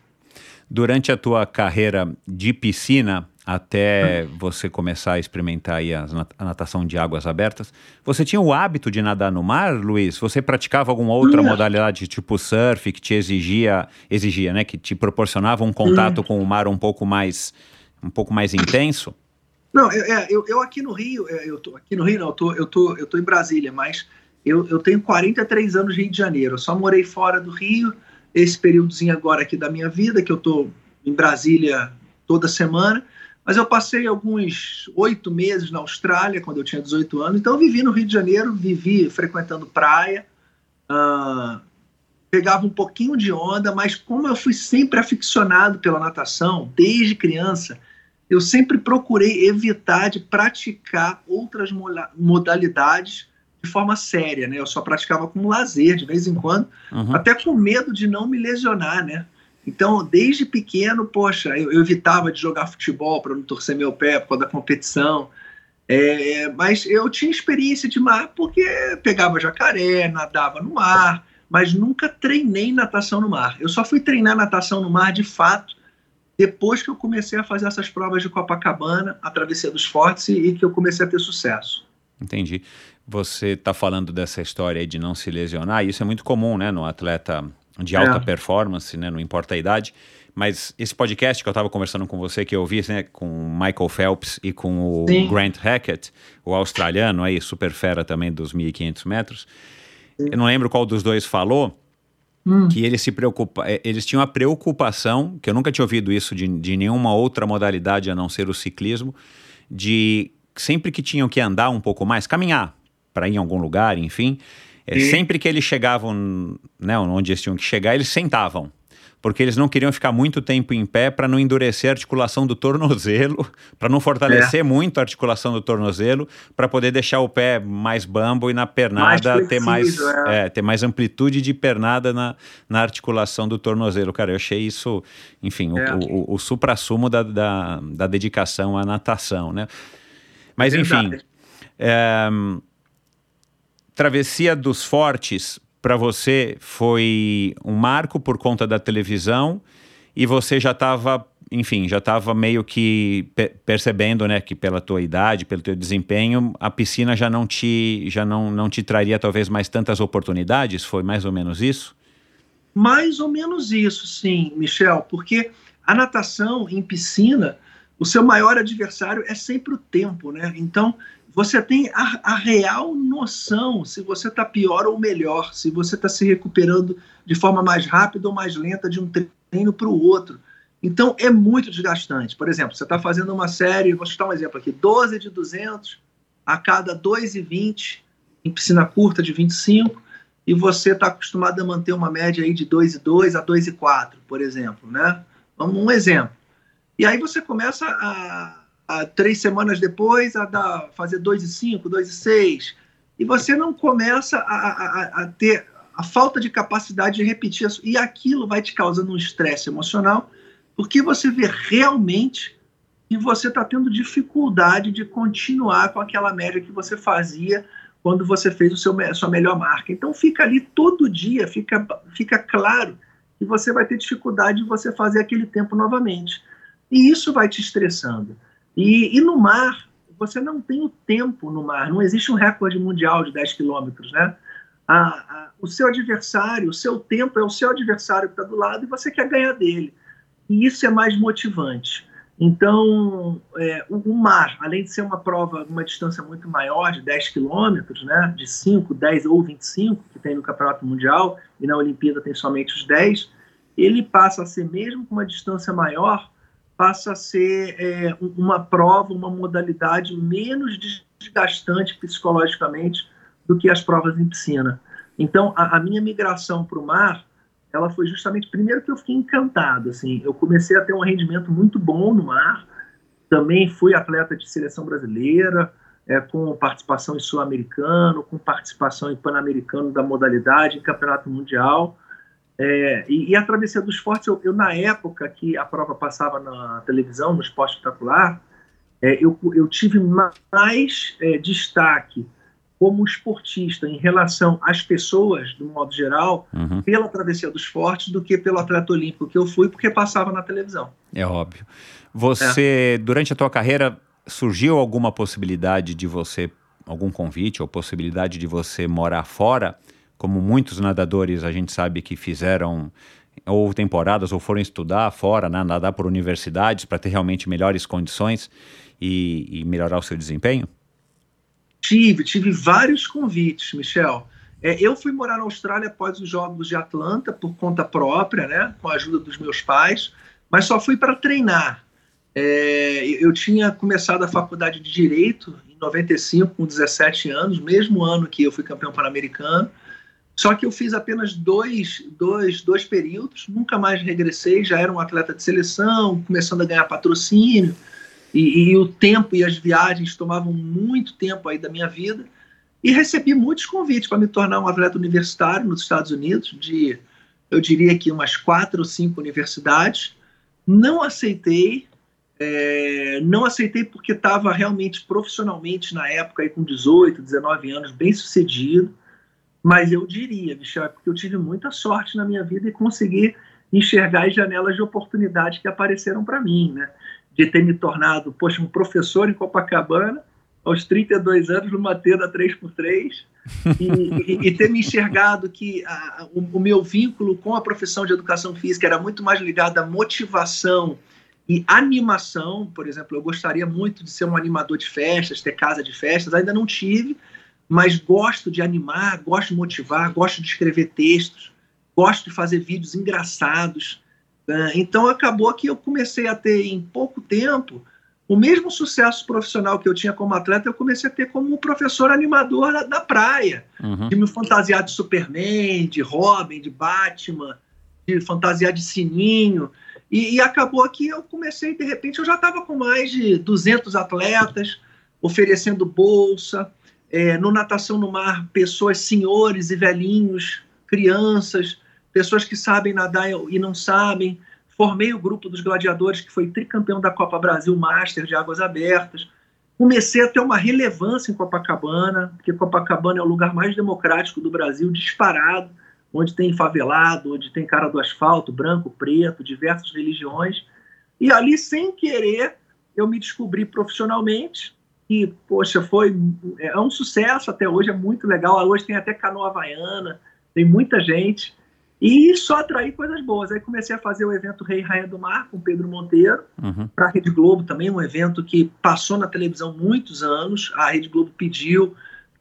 Durante a tua carreira de piscina, até você começar a experimentar aí a natação de águas abertas. Você tinha o hábito de nadar no mar, Luiz? Você praticava alguma outra Não. modalidade, tipo surf, que te exigia, exigia, né, que te proporcionava um contato com o mar um pouco mais, um pouco mais intenso? Não, eu, é, eu, eu aqui no Rio, é, eu tô aqui no Rio, não, eu tô, eu tô, eu tô em Brasília, mas eu, eu tenho 43 anos de Rio de Janeiro. Eu só morei fora do Rio esse períodozinho agora aqui da minha vida, que eu tô em Brasília toda semana. Mas eu passei alguns oito meses na Austrália, quando eu tinha 18 anos. Então, eu vivi no Rio de Janeiro, vivi frequentando praia, uh, pegava um pouquinho de onda, mas como eu fui sempre aficionado pela natação, desde criança, eu sempre procurei evitar de praticar outras modalidades de forma séria, né? Eu só praticava como lazer, de vez em quando, uhum. até com medo de não me lesionar, né? Então, desde pequeno, poxa, eu, eu evitava de jogar futebol para não torcer meu pé por causa da competição. É, mas eu tinha experiência de mar porque pegava jacaré, nadava no mar, mas nunca treinei natação no mar. Eu só fui treinar natação no mar de fato depois que eu comecei a fazer essas provas de Copacabana, a Travessia dos Fortes e, que eu comecei a ter sucesso. Entendi. Você está falando dessa história aí de não se lesionar, isso é muito comum, né, no atleta de alta é. performance, né? Não importa a idade. Mas esse podcast que eu estava conversando com você, que eu vi, né, com o Michael Phelps e com o Sim. Grant Hackett, o australiano aí, super fera também dos 1.500 metros. Sim. Eu não lembro qual dos dois falou, hum. que eles se preocupa, é, eles tinham a preocupação, que eu nunca tinha ouvido isso de, de nenhuma outra modalidade a não ser o ciclismo, de sempre que tinham que andar um pouco mais, caminhar para ir em algum lugar, enfim, é, sempre que eles chegavam, né, onde eles tinham que chegar, eles sentavam. Porque eles não queriam ficar muito tempo em pé para não endurecer a articulação do tornozelo, para não fortalecer é. muito a articulação do tornozelo, para poder deixar o pé mais bambo e na pernada mais ter, mais, é. É, ter mais amplitude de pernada na, na articulação do tornozelo. Cara, eu achei isso, enfim, o, é. o, o, supra-sumo da, da, da, dedicação à natação, né? Mas, enfim. É, Travessia dos Fortes para você foi um marco por conta da televisão e você já estava, enfim, já estava meio que pe percebendo, né, que pela tua idade, pelo teu desempenho, a piscina já não te já não, não te traria talvez mais tantas oportunidades, foi mais ou menos isso? Mais ou menos isso, sim, Michel, porque a natação em piscina o seu maior adversário é sempre o tempo, né? Então, você tem a, a real noção se você está pior ou melhor, se você está se recuperando de forma mais rápida ou mais lenta de um treino para o outro. Então, é muito desgastante. Por exemplo, você está fazendo uma série, vou citar um exemplo aqui, 12 de 200 a cada 2,20 em piscina curta de 25, e você está acostumado a manter uma média aí de 2,2 a 2,4, por exemplo, né? Vamos um exemplo. E aí você começa a, a três semanas depois a dar, fazer 2,5, 2,6, e você não começa a, a, a ter a falta de capacidade de repetir isso, e aquilo vai te causando um estresse emocional, porque você vê realmente que você está tendo dificuldade de continuar com aquela média que você fazia quando você fez o seu, a sua melhor marca. Então fica ali todo dia, fica, fica claro que você vai ter dificuldade de você fazer aquele tempo novamente. E isso vai te estressando. E, e no mar, você não tem o tempo no mar, não existe um recorde mundial de 10 quilômetros, né? A, a, o seu adversário, o seu tempo é o seu adversário que está do lado e você quer ganhar dele. E isso é mais motivante. Então, é, o, o, mar, além de ser uma prova, uma distância muito maior, de 10 quilômetros, né, de 5, 10 ou 25, que tem no Campeonato Mundial, e na Olimpíada tem somente os 10, ele passa a ser, mesmo com uma distância maior, passa a ser é, uma prova, uma modalidade menos desgastante psicologicamente do que as provas em piscina. Então, a, a minha migração para o mar, ela foi justamente, primeiro que eu fiquei encantado, assim, eu comecei a ter um rendimento muito bom no mar, também fui atleta de seleção brasileira, é, com participação em sul-americano, com participação em pan-americano da modalidade, em campeonato mundial, é, e, e, a travessia dos fortes, eu, eu, na época que a prova passava na televisão, no esporte espetacular, é, eu, eu, tive mais é, destaque como esportista em relação às pessoas, do modo geral, uhum. pela travessia dos fortes do que pelo atleta olímpico que eu fui, porque passava na televisão. É óbvio. Você, durante a tua carreira, surgiu alguma possibilidade de você, algum convite ou possibilidade de você morar fora? Como muitos nadadores a gente sabe que fizeram ou temporadas ou foram estudar fora, né, nadar por universidades para ter realmente melhores condições e, e, melhorar o seu desempenho? Tive, tive vários convites, Michel. É, eu fui morar na Austrália após os Jogos de Atlanta por conta própria, né, com a ajuda dos meus pais, mas só fui para treinar. É, eu tinha começado a faculdade de Direito em 95, com 17 anos, mesmo ano que eu fui campeão pan-americano. Só que eu fiz apenas dois, dois, dois períodos, nunca mais regressei, já era um atleta de seleção, começando a ganhar patrocínio, e, e, o tempo e as viagens tomavam muito tempo aí da minha vida. E recebi muitos convites para me tornar um atleta universitário nos Estados Unidos, de, eu diria que umas quatro ou cinco universidades. Não aceitei, é, não aceitei porque estava realmente profissionalmente na época, aí, com 18, 19 anos, bem sucedido mas eu diria, Michel, é porque eu tive muita sorte na minha vida e consegui enxergar as janelas de oportunidade que apareceram para mim, né? De ter me tornado, poxa, um professor em Copacabana, aos 32 anos, numa tenda 3x3, e, e, e, ter me enxergado que a, o, o, meu vínculo com a profissão de educação física era muito mais ligado à motivação e animação. Por exemplo, eu gostaria muito de ser um animador de festas, ter casa de festas, ainda não tive, mas gosto de animar, gosto de motivar, gosto de escrever textos, gosto de fazer vídeos engraçados. Né? Então acabou que eu comecei a ter em pouco tempo o mesmo sucesso profissional que eu tinha como atleta, eu comecei a ter como professor animador da, da praia, uhum. de me fantasiar de Superman, de Robin, de Batman, de fantasiar de Sininho. E, e acabou que eu comecei, de repente, eu já estava com mais de 200 atletas, oferecendo bolsa, é, no Natação no Mar, pessoas, senhores e velhinhos, crianças, pessoas que sabem nadar e não sabem. Formei o grupo dos gladiadores, que foi tricampeão da Copa Brasil Master de Águas Abertas. Comecei a ter uma relevância em Copacabana, porque Copacabana é o lugar mais democrático do Brasil, disparado, onde tem favelado, onde tem cara do asfalto, branco, preto, diversas religiões. E ali, sem querer, eu me descobri profissionalmente, que, poxa, foi é um sucesso até hoje, é muito legal. Hoje tem até canoa havaiana, tem muita gente. E só atrair coisas boas. Aí comecei a fazer o evento Rei e Rainha do Mar com Pedro Monteiro, Uhum. para a Rede Globo também, um evento que passou na televisão muitos anos. A Rede Globo pediu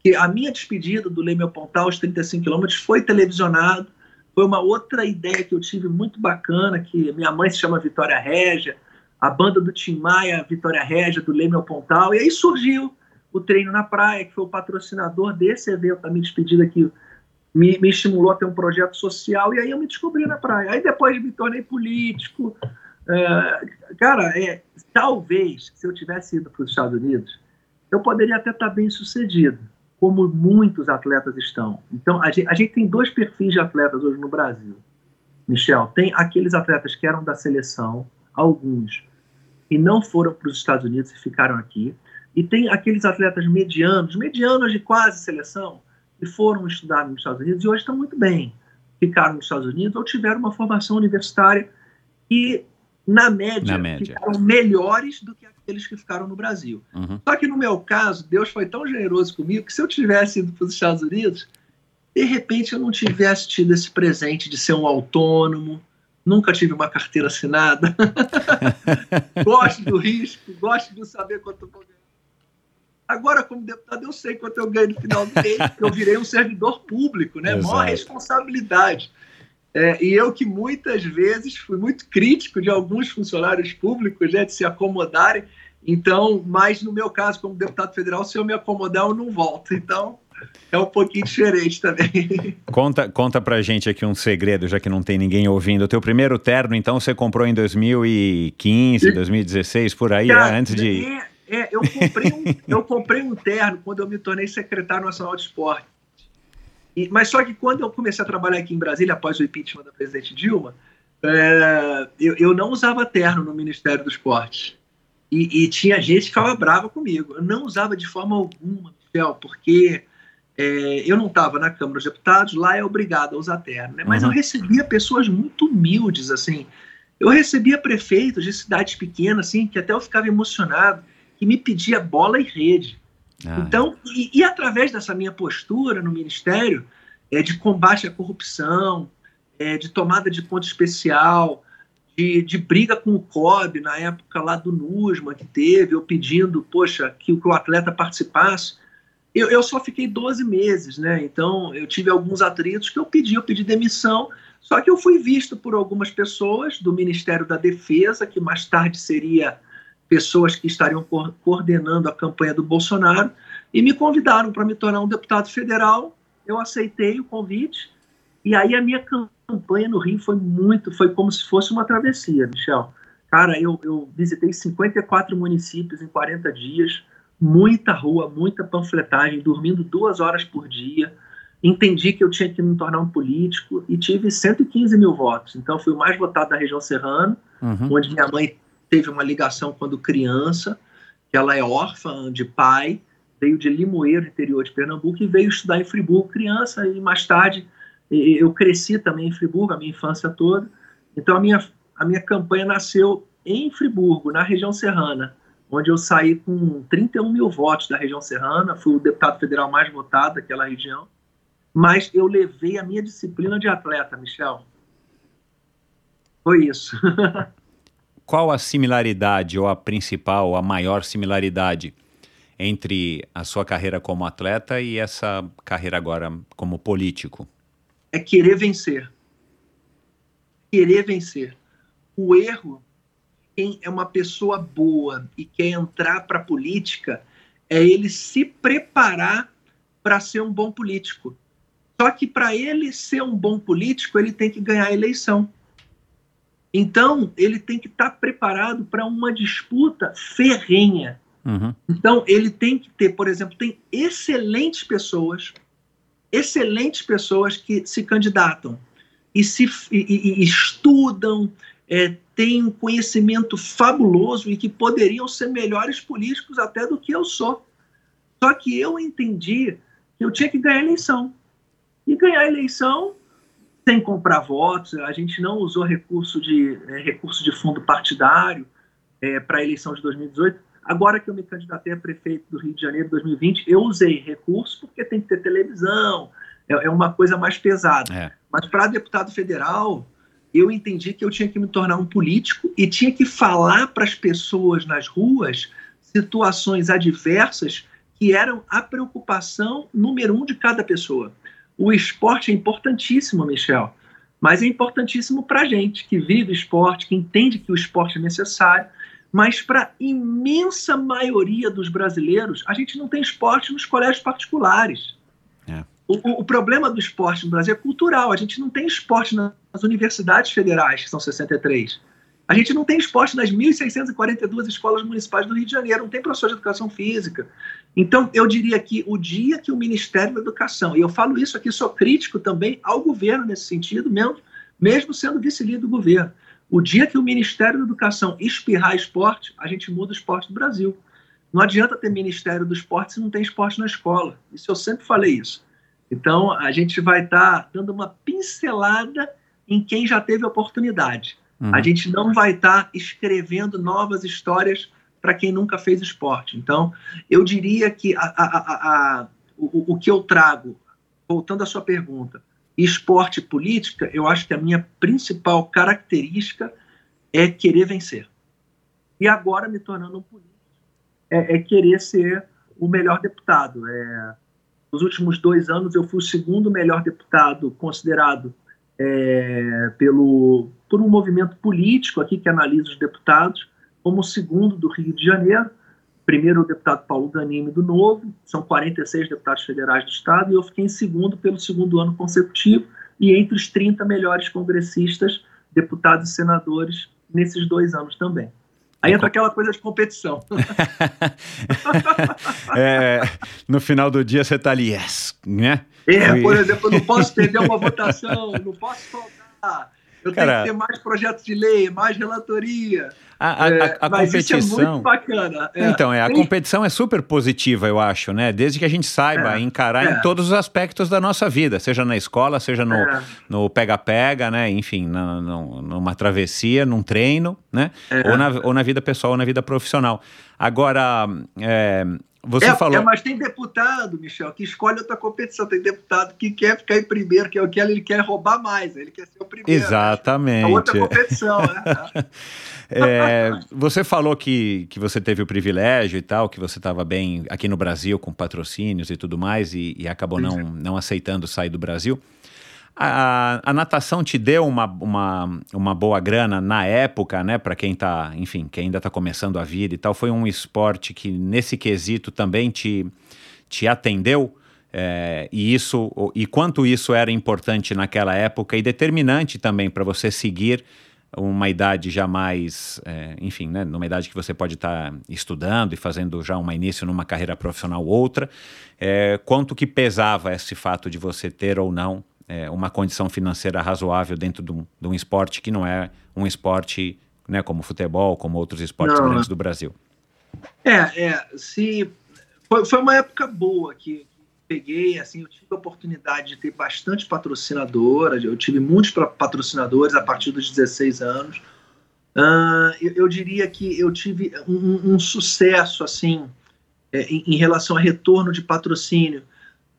que a minha despedida do Leme ao Pontal, os 35 quilômetros, foi televisionado. Foi uma outra ideia que eu tive muito bacana, que minha mãe se chama Vitória Régia, a banda do Tim Maia, Vitória Régia, do Leme ao Pontal, e aí surgiu o Treino na Praia, que foi o patrocinador desse evento, da minha despedida, que me, me estimulou a ter um projeto social, e aí eu me descobri na praia. Aí depois me tornei político. É, cara, é, talvez, se eu tivesse ido para os Estados Unidos, eu poderia até estar bem sucedido, como muitos atletas estão. Então, a gente, a gente tem dois perfis de atletas hoje no Brasil. Michel, tem aqueles atletas que eram da seleção, alguns, e não foram para os Estados Unidos e ficaram aqui. E tem aqueles atletas medianos, medianos de quase seleção, que foram estudar nos Estados Unidos e hoje estão muito bem. Ficaram nos Estados Unidos ou tiveram uma formação universitária e, na média, Na média. ficaram melhores do que aqueles que ficaram no Brasil. Uhum. Só que no meu caso, Deus foi tão generoso comigo que se eu tivesse ido para os Estados Unidos, de repente eu não tivesse tido esse presente de ser um autônomo, nunca tive uma carteira assinada, gosto do risco, gosto de saber quanto eu vou ganhar. Agora, como deputado, eu sei quanto eu ganho no final do mês, porque eu virei um servidor público, né? Maior Exato. responsabilidade. É, e eu que muitas vezes fui muito crítico de alguns funcionários públicos, né, de se acomodarem. Então, mas no meu caso, como deputado federal, se eu me acomodar, eu não volto. Então, é um pouquinho diferente também. Conta, conta pra gente aqui um segredo, já que não tem ninguém ouvindo. O teu primeiro terno, então, você comprou em 2015, 2016, por aí, Cara, né? antes de... é, é, eu, comprei um, eu comprei um terno quando eu me tornei secretário nacional de esporte. E- mas só que quando eu comecei a trabalhar aqui em Brasília, após o impeachment da presidente Dilma, é, eu, eu não usava terno no Ministério do Esporte. E, e tinha gente que ficava brava comigo. Eu não usava de forma alguma, Michel, porque é, eu não estava na Câmara dos Deputados, lá é obrigado a usar terno. Né? Mas Uhum. eu recebia pessoas muito humildes, assim. Eu recebia prefeitos de cidades pequenas, assim, que até eu ficava emocionado, que me pedia bola e rede. Ah, Então, e, e através dessa minha postura no Ministério, é, de combate à corrupção, é, de tomada de conta especial, de, de briga com o COB, na época lá do NUSMA que teve, eu pedindo, poxa, que, que o atleta participasse, eu, eu só fiquei 12 meses, né? Então, eu tive alguns atritos que eu pedi, eu pedi demissão, só que eu fui visto por algumas pessoas do Ministério da Defesa, que mais tarde seria pessoas que estariam co- coordenando a campanha do Bolsonaro, e me convidaram para me tornar um deputado federal. Eu aceitei o convite, e aí a minha campanha no Rio foi muito, foi como se fosse uma travessia, Michel. Cara, eu, eu visitei 54 municípios em 40 dias, muita rua, muita panfletagem, dormindo duas horas por dia. Entendi que eu tinha que me tornar um político e tive 115 mil votos. Então, fui o mais votado da região serrana, uhum. onde minha mãe teve uma ligação quando criança, que ela é órfã de pai, veio de Limoeiro, interior de Pernambuco, e veio estudar em Friburgo criança, e mais tarde eu cresci também em Friburgo, a minha infância toda. Então a minha, a minha campanha nasceu em Friburgo, na região serrana, onde eu saí com 31 mil votos da região serrana, fui o deputado federal mais votado daquela região, mas eu levei a minha disciplina de atleta, Michel. Foi isso. Qual a similaridade, ou a principal, a maior similaridade entre a sua carreira como atleta e essa carreira agora como político? é querer vencer. Querer vencer. O erro, quem é uma pessoa boa e quer entrar para a política, é ele se preparar para ser um bom político. Só que para ele ser um bom político, ele tem que ganhar a eleição. Então, ele tem que estar preparado para uma disputa ferrenha. Uhum. Então, ele tem que ter, por exemplo, tem excelentes pessoas, excelentes pessoas que se candidatam e se e, e- e estudam, é, têm um conhecimento fabuloso e que poderiam ser melhores políticos até do que eu sou. Só que eu entendi que eu tinha que ganhar eleição. E ganhar eleição sem comprar votos, a gente não usou recurso de, é, recurso de fundo partidário para a eleição de 2018. Agora que eu me candidatei a prefeito do Rio de Janeiro em 2020, eu usei recurso porque tem que ter televisão, é, é uma coisa mais pesada. É. Mas para deputado federal, eu entendi que eu tinha que me tornar um político e tinha que falar para as pessoas nas ruas situações adversas que eram a preocupação número um de cada pessoa. O esporte é importantíssimo, Michel, mas é importantíssimo para a gente que vive esporte, que entende que o esporte é necessário, mas para a imensa maioria dos brasileiros, a gente não tem esporte nos colégios particulares. O, o, problema do esporte no Brasil é cultural. A gente não tem esporte nas universidades federais, que são 63. A gente não tem esporte nas 1.642 escolas municipais do Rio de Janeiro, não tem professor de educação física. Então, eu diria que o dia que o Ministério da Educação, e eu falo isso aqui, sou crítico também ao governo nesse sentido, mesmo, mesmo sendo vice-líder do governo, o dia que o Ministério da Educação espirrar esporte, a gente muda o esporte do Brasil. Não adianta ter Ministério do Esporte se não tem esporte na escola. Isso eu sempre falei isso. Então, a gente vai estar tá dando uma pincelada em quem já teve oportunidade. Uhum. A gente não vai estar tá escrevendo novas histórias para quem nunca fez esporte. Então, eu diria que a, a, a, o, o que eu trago, voltando à sua pergunta, esporte e política, eu acho que a minha principal característica é querer vencer. E agora, me tornando um político, é, é querer ser o melhor deputado. É, nos últimos dois anos, eu fui o segundo melhor deputado considerado é, pelo, por um movimento político aqui que analisa os deputados, como o segundo do Rio de Janeiro. Primeiro, o deputado Paulo Danime do Novo, são 46 deputados federais do Estado, e eu fiquei em segundo pelo segundo ano consecutivo, e entre os 30 melhores congressistas, deputados e senadores nesses dois anos também. Aí entra aquela coisa de competição. é, no final do dia você está ali, yes, né? É, por exemplo, eu não posso perder uma votação, não posso faltar. Eu Cara, tenho que ter mais projetos de lei, mais relatoria. A, a, é, a competição. Isso é muito bacana. É. Então, é, a competição é super positiva, eu acho, né? Desde que a gente saiba é, encarar em é. todos os aspectos da nossa vida, seja na escola, seja no é. pega-pega, né? Enfim, na, no, numa travessia, num treino, né? Ou, na, ou na vida pessoal, ou na vida profissional. Agora, você é, falou. É, mas tem deputado, Michel, que escolhe outra competição. Tem deputado que quer ficar em primeiro, que é o que ele quer roubar mais, ele quer ser o primeiro. Exatamente. É outra competição, né? é, você falou que, que você teve o privilégio e tal, que você estava bem aqui no Brasil com patrocínios e tudo mais, e, e acabou não, não aceitando sair do Brasil. A, a, natação te deu uma, uma, uma boa grana na época, né? Para quem tá, enfim, quem ainda está começando a vida e tal. Foi um esporte que, nesse quesito, também te, te atendeu. É, e isso e quanto isso era importante naquela época e determinante também para você seguir uma idade já mais, é, enfim, né, numa idade que você pode estar tá estudando e fazendo já um início numa carreira profissional outra, é, quanto que pesava esse fato de você ter ou não é, uma condição financeira razoável dentro de um, de um, esporte que não é um esporte né, como futebol, como outros esportes não, grandes do Brasil. É, é se foi, foi uma época boa que, peguei, assim, eu tive a oportunidade de ter bastante patrocinadora, eu tive muitos patrocinadores a partir dos 16 anos. Uh, eu, eu, diria que eu tive um, um sucesso, assim, é, em, em, relação a retorno de patrocínio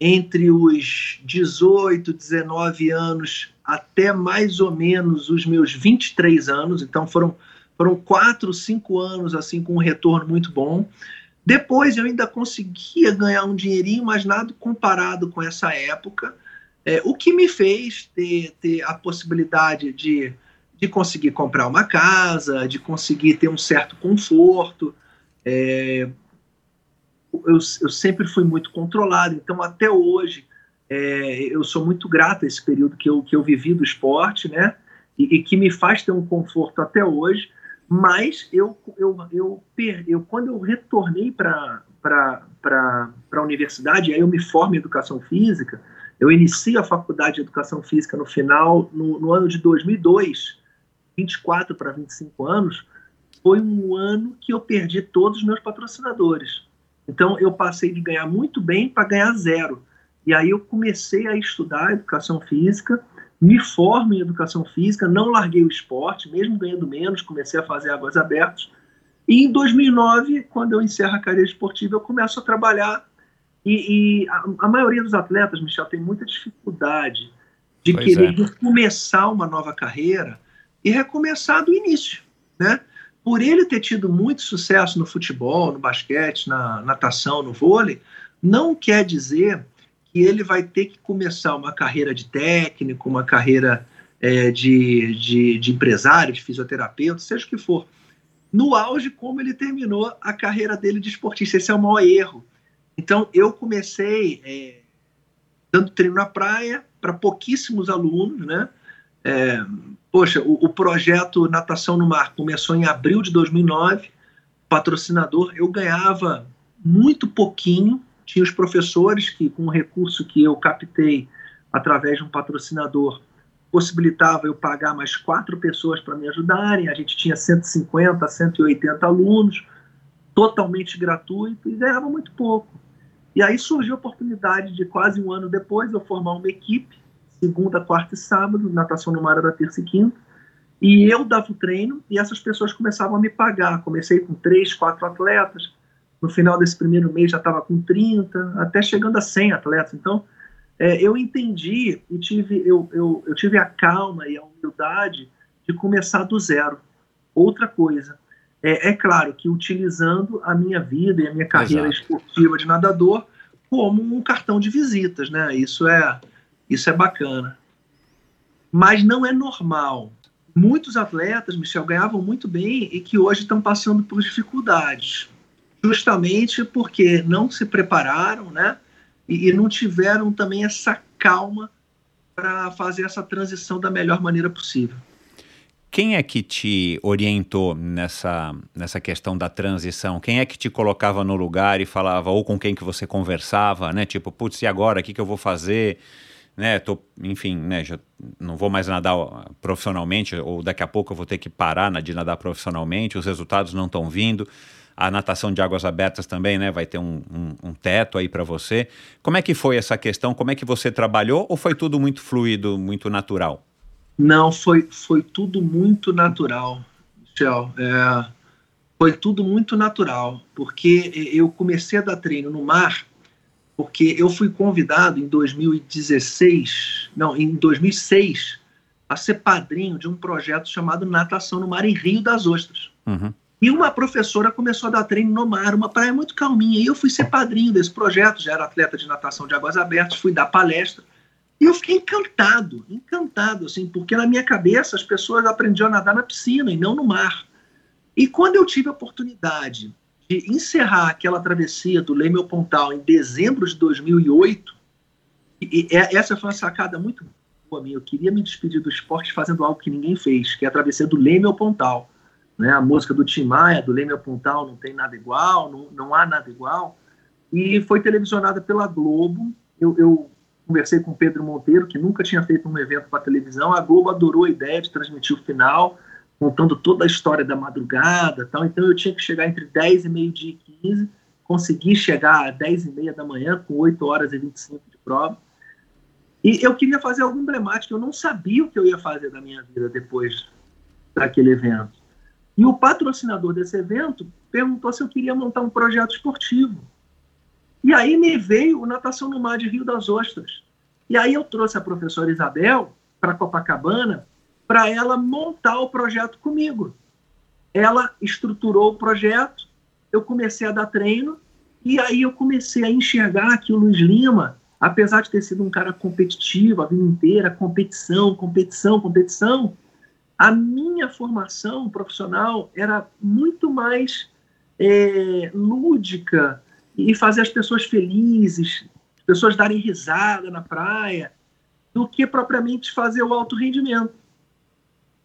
entre os 18, 19 anos até mais ou menos os meus 23 anos, então foram foram quatro, cinco anos assim com um retorno muito bom. Depois eu ainda conseguia ganhar um dinheirinho, mas nada comparado com essa época. É, o que me fez ter, ter a possibilidade de, de conseguir comprar uma casa, de conseguir ter um certo conforto. É, eu, eu sempre fui muito controlado, então até hoje é, eu sou muito grato a esse período que eu, que eu vivi do esporte, né? E, e que me faz ter um conforto até hoje. Mas eu, eu, eu, eu quando eu retornei para a universidade, aí eu me formo em educação física, eu inicio a faculdade de educação física no final, no, no ano de 2002, 24 para 25 anos, foi um ano que eu perdi todos os meus patrocinadores. Então eu passei de ganhar muito bem para ganhar zero. E aí eu comecei a estudar educação física, me formo em educação física, não larguei o esporte, mesmo ganhando menos, comecei a fazer águas abertas. E em 2009, quando eu encerro a carreira esportiva, eu começo a trabalhar E, e a, a, maioria dos atletas, Michel, tem muita dificuldade de pois querer é. começar uma nova carreira e recomeçar do início, né? Por ele ter tido muito sucesso no futebol, no basquete, na natação, no vôlei, não quer dizer que ele vai ter que começar uma carreira de técnico, uma carreira é, de, de, de empresário, de fisioterapeuta, seja o que for. No auge, como ele terminou a carreira dele de esportista. Esse é o maior erro. Então, eu comecei é, dando treino na praia para pouquíssimos alunos, né? É, poxa, o, o, projeto Natação no Mar começou em abril de 2009, patrocinador, eu ganhava muito pouquinho, tinha os professores que, com o recurso que eu captei através de um patrocinador, possibilitava eu pagar mais quatro pessoas para me ajudarem, a gente tinha 150, 180 alunos, totalmente gratuito e ganhava muito pouco. E aí surgiu a oportunidade de quase um ano depois eu formar uma equipe, segunda, quarta e sábado, natação no mar era terça e quinta, e eu dava o treino e essas pessoas começavam a me pagar. Comecei com três, quatro atletas, no final desse primeiro mês já estava com 30, até chegando a 100 atletas. Então, é, eu entendi e tive, eu, eu, eu tive a calma e a humildade de começar do zero. Outra coisa, é, é, claro que utilizando a minha vida e a minha carreira Exato. esportiva de nadador como um cartão de visitas, né? Isso é, isso é bacana. Mas não é normal. Muitos atletas, Michel, ganhavam muito bem e que hoje estão passando por dificuldades, justamente porque não se prepararam, né? E, e não tiveram também essa calma para fazer essa transição da melhor maneira possível. Quem é que te orientou nessa, nessa questão da transição? Quem é que te colocava no lugar e falava, ou com quem que você conversava, né? Tipo, putz, e agora? O que, que eu vou fazer? Né, tô, enfim, né, já não vou mais nadar profissionalmente, ou daqui a pouco eu vou ter que parar de nadar profissionalmente, os resultados não estão vindo. A natação de águas abertas também, né, vai ter um, um, um teto aí para você. Como é que foi essa questão? Como é que você trabalhou? Ou foi tudo muito fluido, muito natural? Não, foi, foi tudo muito natural, Michel. É, foi tudo muito natural, porque eu comecei a dar treino no mar, porque eu fui convidado em 2016, não, em 2006, a ser padrinho de um projeto chamado Natação no Mar em Rio das Ostras. Uhum. E uma professora começou a dar treino no mar, uma praia muito calminha. E eu fui ser padrinho desse projeto, já era atleta de natação de águas abertas, fui dar palestra. E eu fiquei encantado, encantado, assim, porque na minha cabeça as pessoas aprendiam a nadar na piscina e não no mar. E quando eu tive a oportunidade de encerrar aquela travessia do Leme ao Pontal em dezembro de 2008, e, e essa foi uma sacada muito boa minha. Eu queria me despedir do esporte fazendo algo que ninguém fez, que é a travessia do Leme ao Pontal. Né? A música do Tim Maia, do Leme ao Pontal, não tem nada igual, não, não há nada igual. E foi televisionada pela Globo. Eu, eu conversei com Pedro Monteiro, que nunca tinha feito um evento para televisão. A Globo adorou a ideia de transmitir o final, contando toda a história da madrugada. Tal. Então eu tinha que chegar entre 10 e meio-dia e 15, consegui chegar às 10 e meia da manhã, com 8 horas e 25 de prova. E eu queria fazer algo emblemático, eu não sabia o que eu ia fazer da minha vida depois daquele evento. E o patrocinador desse evento perguntou se eu queria montar um projeto esportivo. E aí me veio o Natação no Mar de Rio das Ostras. E aí eu trouxe a professora Isabel para Copacabana para ela montar o projeto comigo. Ela estruturou o projeto, eu comecei a dar treino, e aí eu comecei a enxergar que o Luiz Lima, apesar de ter sido um cara competitivo a vida inteira, competição, competição, competição, a minha formação profissional era muito mais é, lúdica, e fazer as pessoas felizes, as pessoas darem risada na praia, do que propriamente fazer o alto rendimento.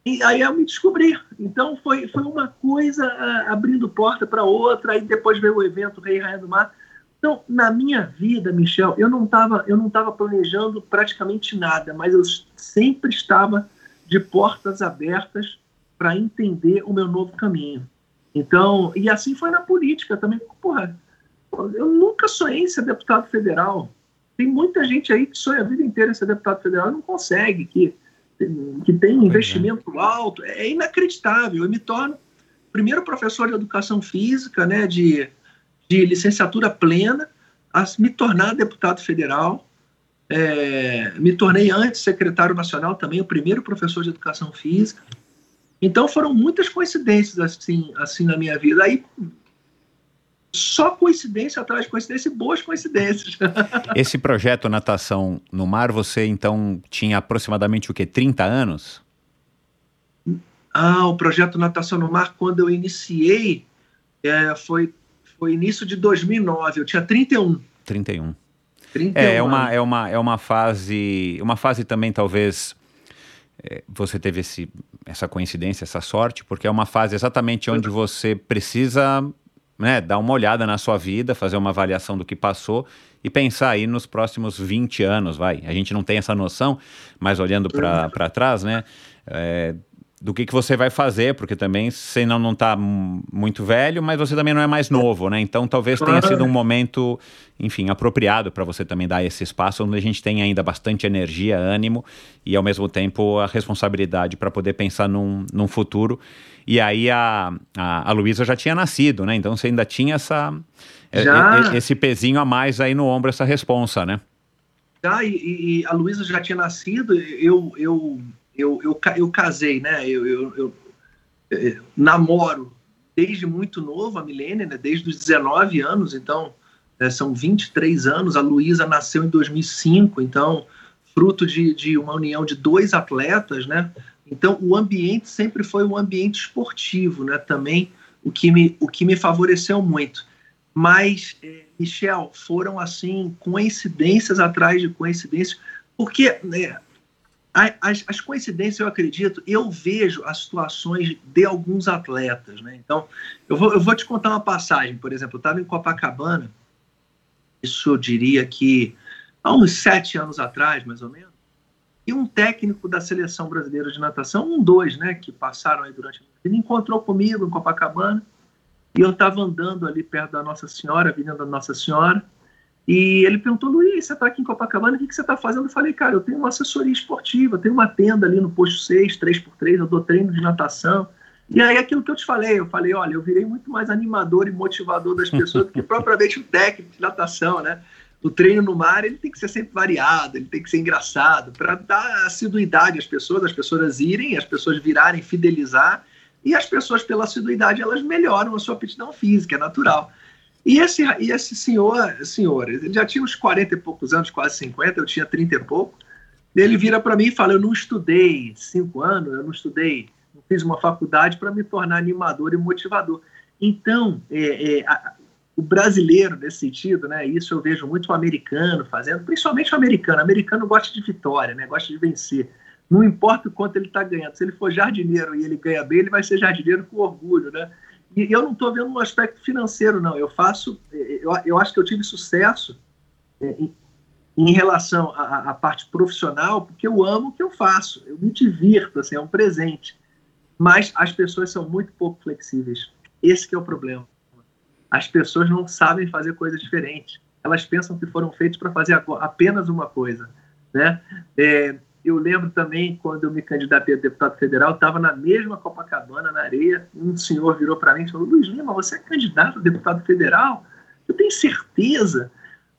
E aí eu me descobri. Então foi, foi uma coisa uh, abrindo porta para outra, aí depois veio o evento Rei Rainha do Mar. Então, na minha vida, Michel, eu não estava eu não planejando praticamente nada, mas eu sempre estava de portas abertas para entender o meu novo caminho. Então, e assim foi na política também. Porra, eu nunca sonhei em ser deputado federal. Tem muita gente aí que sonha a vida inteira em ser deputado federal e não consegue, que, que tem é. investimento é. alto. É inacreditável. Eu me torno primeiro professor de educação física, né, de, de licenciatura plena, a me tornar deputado federal. É, me tornei antes secretário nacional também, o primeiro professor de educação física. Então foram muitas coincidências assim, assim na minha vida. Aí só coincidência atrás de coincidência e boas coincidências. Esse projeto Natação no Mar, você então tinha aproximadamente o que, 30 anos? Ah, o projeto Natação no Mar, quando eu iniciei, é, foi, foi início de 2009, eu tinha 31. 31. 31 é, é uma, é, uma, é uma fase, uma fase também talvez é, você teve esse, essa coincidência, essa sorte, porque é uma fase exatamente onde você precisa né, dar uma olhada na sua vida, fazer uma avaliação do que passou e pensar aí nos próximos 20 anos, vai. A gente não tem essa noção, mas olhando para trás, né, é, do que, que você vai fazer, porque também você não, não tá muito velho, mas você também não é mais novo, né? Então talvez tenha sido um momento, enfim, apropriado para você também dar esse espaço onde a gente tem ainda bastante energia, ânimo e ao mesmo tempo a responsabilidade para poder pensar num, num futuro e aí a, a, a Luísa já tinha nascido, né? Então você ainda tinha essa, é, já... esse pezinho a mais aí no ombro, essa responsa, né? Já, e, e a Luísa já tinha nascido, eu, eu, eu, eu, eu casei, né? Eu, eu, eu, eu, é, namoro desde muito novo, a Milene, né? Desde os 19 anos, então é, são 23 anos. A Luísa nasceu em 2005, então fruto de, de uma união de dois atletas, né? Então, o ambiente sempre foi um ambiente esportivo, né? Também o que me, o que me favoreceu muito. Mas, é, Michel, foram assim coincidências atrás de coincidências, porque né, as, as, coincidências, eu acredito, eu vejo as situações de alguns atletas, né? Então, eu vou, eu vou te contar uma passagem, por exemplo, eu estava em Copacabana, isso eu diria que há uns sete anos atrás, mais ou menos, e um técnico da seleção brasileira de natação, um dois, né, que passaram aí durante ele encontrou comigo em Copacabana e eu estava andando ali perto da Nossa Senhora, Avenida da Nossa Senhora, e ele perguntou, Luiz, você está aqui em Copacabana, o que, que você está fazendo? Eu falei, cara, eu tenho uma assessoria esportiva, tenho uma tenda ali no posto 6, 3x3, eu dou treino de natação. E aí aquilo que eu te falei, eu falei, olha, eu virei muito mais animador e motivador das pessoas do que propriamente o técnico de natação, né? O treino no mar ele tem que ser sempre variado, ele tem que ser engraçado, para dar assiduidade às pessoas, as pessoas irem, as pessoas virarem, fidelizar, e as pessoas, pela assiduidade, elas melhoram a sua aptidão física, é natural. E esse, e esse senhor, senhor, ele já tinha uns 40 e poucos anos, quase 50, eu tinha 30 e pouco, ele vira para mim e fala, eu não estudei cinco anos, eu não estudei, não fiz uma faculdade para me tornar animador e motivador. Então, é, é, o brasileiro nesse sentido, né? Isso eu vejo muito o americano fazendo, principalmente o americano. O americano gosta de vitória, né? Gosta de vencer. Não importa o quanto ele está ganhando. Se ele for jardineiro e ele ganha bem, ele vai ser jardineiro com orgulho, né? E eu não estou vendo um aspecto financeiro, não. Eu faço, eu, eu acho que eu tive sucesso é, em, em, relação à, à, parte profissional, porque eu amo o que eu faço. Eu me divirto, assim, é um presente. Mas as pessoas são muito pouco flexíveis. Esse é o problema as pessoas não sabem fazer coisas diferentes. Elas pensam que foram feitas para fazer apenas uma coisa. Né? É, eu lembro também, quando eu me candidatei a deputado federal, estava na mesma Copacabana, na areia, um senhor virou para mim e falou, Luiz Lima, você é candidato a deputado federal? Eu tenho certeza.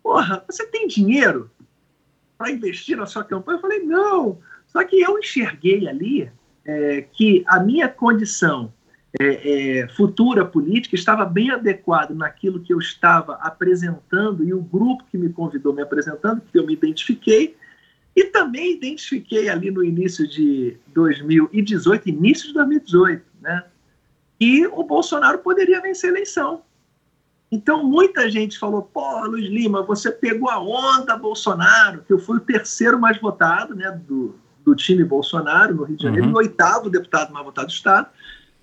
Porra, você tem dinheiro para investir na sua campanha? Eu falei, não. Só que eu enxerguei ali é, que a minha condição é, é, futura política estava bem adequado naquilo que eu estava apresentando e o grupo que me convidou me apresentando, que eu me identifiquei, e também identifiquei ali no início de 2018, início de 2018, né, que o Bolsonaro poderia vencer a eleição. Então, muita gente falou: pô, Luiz Lima, você pegou a onda Bolsonaro, que eu fui o terceiro mais votado né, do, do time Bolsonaro no Rio de Janeiro, uhum. e o oitavo deputado mais votado do Estado.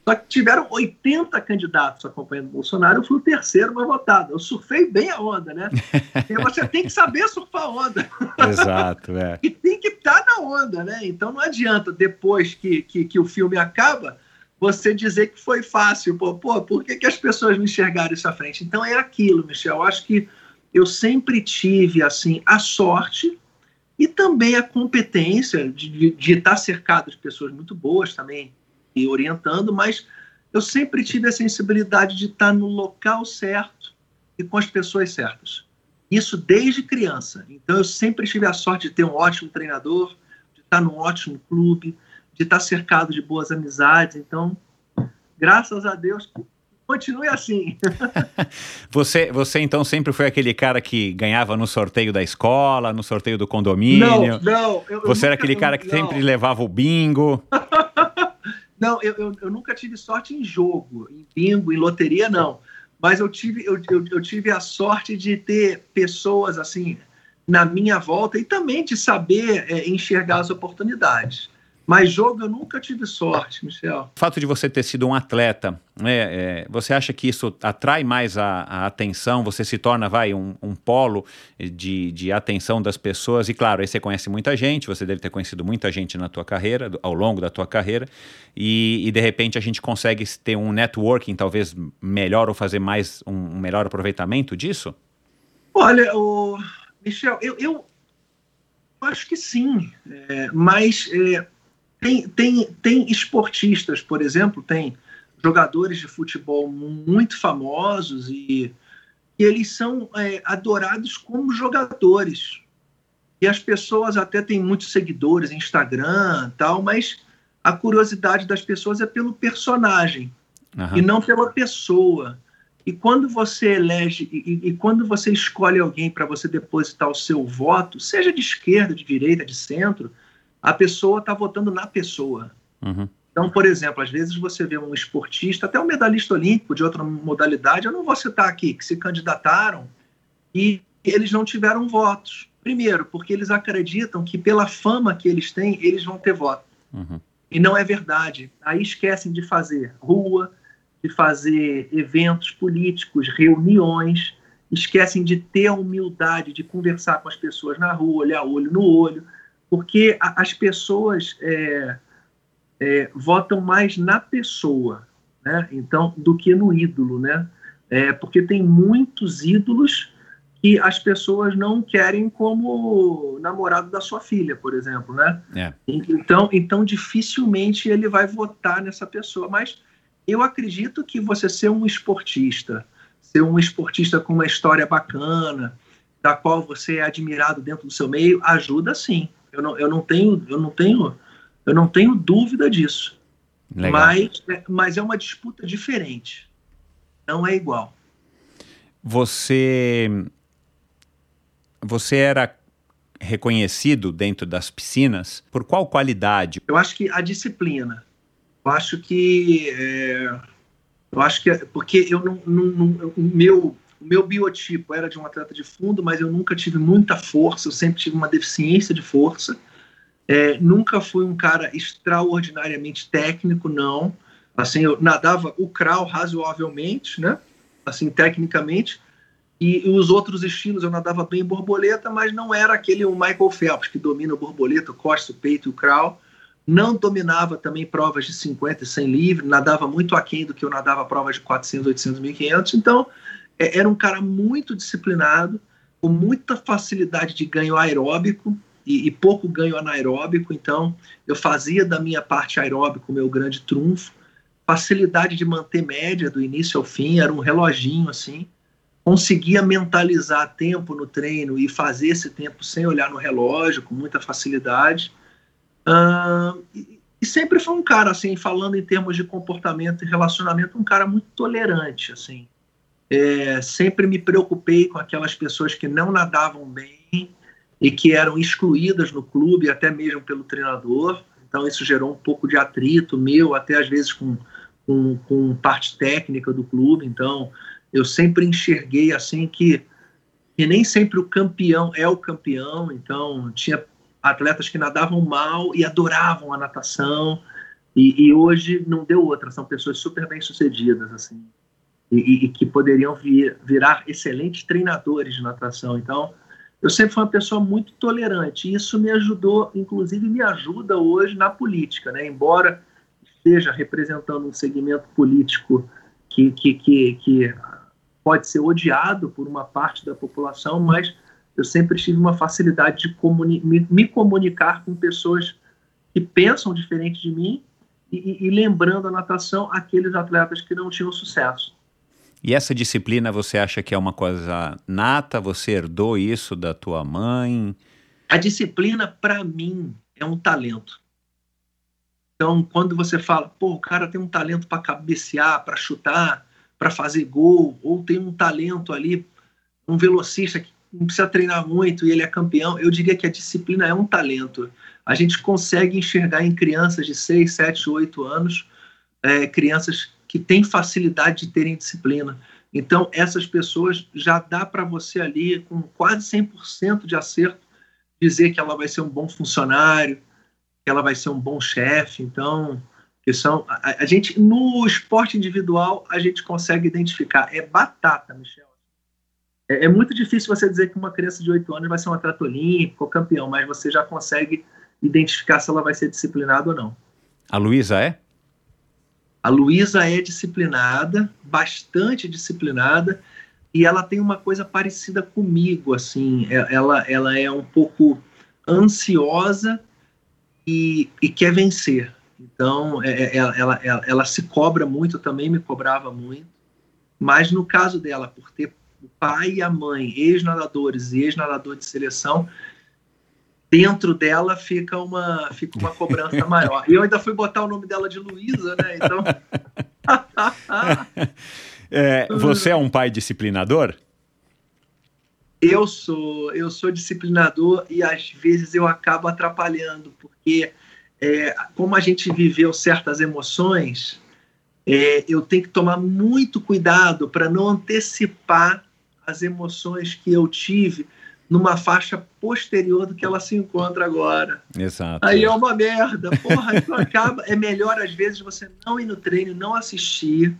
Só que tiveram 80 candidatos acompanhando o Bolsonaro, eu fui o terceiro mais votado. Eu surfei bem a onda, né? Você tem que saber surfar a onda. Exato, é. E tem que estar tá na onda, né? Então não adianta, depois que, que, que, o filme acaba, você dizer que foi fácil. Pô, pô por que, que as pessoas não enxergaram isso à frente? Então é aquilo, Michel. Eu acho que eu sempre tive, assim, a sorte e também a competência de, de, de estar cercado de pessoas muito boas também, e orientando, mas eu sempre tive a sensibilidade de estar no local certo e com as pessoas certas. Isso desde criança. Então eu sempre tive a sorte de ter um ótimo treinador, de estar num ótimo clube, de estar cercado de boas amizades. Então, graças a Deus, continue assim. você, você então sempre foi aquele cara que ganhava no sorteio da escola, no sorteio do condomínio? Não, não. Eu, você eu era aquele cara que não. sempre levava o bingo? não, eu, eu, eu, nunca tive sorte em jogo, em bingo, em loteria, não. Mas eu tive, eu, eu, eu tive a sorte de ter pessoas assim na minha volta e também de saber é, enxergar as oportunidades. Mas jogo eu nunca tive sorte, Michel. O fato de você ter sido um atleta, né, é, você acha que isso atrai mais a, a atenção? Você se torna, vai, um, um polo de, de, atenção das pessoas? E claro, aí você conhece muita gente, você deve ter conhecido muita gente na tua carreira, ao longo da tua carreira, e, e de repente a gente consegue ter um networking talvez melhor ou fazer mais um, um melhor aproveitamento disso? Olha, o Michel, eu, eu acho que sim, é, mas é, tem, tem, tem esportistas, por exemplo, tem jogadores de futebol muito famosos e, e eles são é, adorados como jogadores. E as pessoas até têm muitos seguidores Instagram tal, mas a curiosidade das pessoas é pelo personagem uhum. e não pela pessoa. E quando você elege e, e quando você escolhe alguém para você depositar o seu voto, seja de esquerda, de direita, de centro, a pessoa está votando na pessoa. Uhum. Então, por exemplo, às vezes você vê um esportista, até um medalhista olímpico de outra modalidade, eu não vou citar aqui, que se candidataram e eles não tiveram votos. Primeiro, porque eles acreditam que pela fama que eles têm, eles vão ter voto. Uhum. E não é verdade. Aí esquecem de fazer rua, de fazer eventos políticos, reuniões, esquecem de ter a humildade de conversar com as pessoas na rua, olhar olho no olho porque a, as pessoas é, é, votam mais na pessoa, né? Então, do que no ídolo, né? É, porque tem muitos ídolos que as pessoas não querem como namorado da sua filha, por exemplo, né? É. Então, então dificilmente ele vai votar nessa pessoa. Mas eu acredito que você ser um esportista, ser um esportista com uma história bacana, da qual você é admirado dentro do seu meio, ajuda sim. Eu não, eu não tenho, eu não tenho, eu não tenho dúvida disso. Legal. Mas, é, mas é uma disputa diferente. Não é igual. Você você era reconhecido dentro das piscinas por qual qualidade? Eu acho que a disciplina. Eu acho que é, eu acho que é, porque eu não, não, não o meu o meu biotipo era de um atleta de fundo, mas eu nunca tive muita força, eu sempre tive uma deficiência de força. É, nunca fui um cara extraordinariamente técnico, não. Assim, eu nadava o crawl razoavelmente, né? Assim, tecnicamente. E, os outros estilos eu nadava bem borboleta, mas não era aquele o Michael Phelps que domina o borboleta, o costa, o peito e o crawl. Não dominava também provas de 50 e 100 livre, nadava muito aquém do que eu nadava provas de 400, 800, 1500. Então, é, era um cara muito disciplinado, com muita facilidade de ganho aeróbico e, e, pouco ganho anaeróbico, então eu fazia da minha parte aeróbico o meu grande trunfo, facilidade de manter média do início ao fim, era um reloginho assim, conseguia mentalizar tempo no treino e fazer esse tempo sem olhar no relógio, com muita facilidade. Uh, e, e sempre foi um cara, assim, falando em termos de comportamento e relacionamento, um cara muito tolerante, assim. É, sempre me preocupei com aquelas pessoas que não nadavam bem e que eram excluídas no clube, até mesmo pelo treinador. Então, isso gerou um pouco de atrito meu, até às vezes com, com, com parte técnica do clube. Então, eu sempre enxerguei assim que, que nem sempre o campeão é o campeão. Então, tinha atletas que nadavam mal e adoravam a natação. E, e hoje não deu outra, são pessoas super bem sucedidas. assim e, e que poderiam vir, virar excelentes treinadores de natação. Então, eu sempre fui uma pessoa muito tolerante e isso me ajudou, inclusive me ajuda hoje na política, né? Embora esteja representando um segmento político que, que, que, que pode ser odiado por uma parte da população, mas eu sempre tive uma facilidade de comuni me, me, comunicar com pessoas que pensam diferente de mim e, e, e lembrando a natação aqueles atletas que não tinham sucesso. E essa disciplina você acha que é uma coisa nata? Você herdou isso da tua mãe? A disciplina, para mim, é um talento. Então, quando você fala, pô, o cara tem um talento para cabecear, para chutar, para fazer gol, ou tem um talento ali, um velocista que não precisa treinar muito e ele é campeão, eu diria que a disciplina é um talento. A gente consegue enxergar em crianças de 6, 7, 8 anos, é, crianças que têm facilidade de terem disciplina. Então, essas pessoas já dá para você ali, com quase 100% de acerto, dizer que ela vai ser um bom funcionário, que ela vai ser um bom chefe. Então, que são a, a, gente no esporte individual a gente consegue identificar é batata, Michel. É, é, muito difícil você dizer que uma criança de 8 anos vai ser um atleta olímpico ou campeão, mas você já consegue identificar se ela vai ser disciplinada ou não. A Luísa é? A Luísa é disciplinada, bastante disciplinada, e ela tem uma coisa parecida comigo, assim, é, ela, ela é um pouco ansiosa e, e quer vencer. Então, é, é, ela, ela, ela, ela, se cobra muito, também me cobrava muito. Mas no caso dela, por ter o pai e a mãe, ex-nadadores e ex-nadador de seleção, dentro dela fica uma, fica uma cobrança maior. E eu ainda fui botar o nome dela de Luísa, né? Então. é, você é um pai disciplinador? Eu sou, eu sou disciplinador e às vezes eu acabo atrapalhando, porque é, como a gente viveu certas emoções, é, eu tenho que tomar muito cuidado para não antecipar as emoções que eu tive numa faixa posterior do que ela se encontra agora. Exato. Aí é uma merda. Porra, então acaba. É melhor, às vezes, você não ir no treino, não assistir,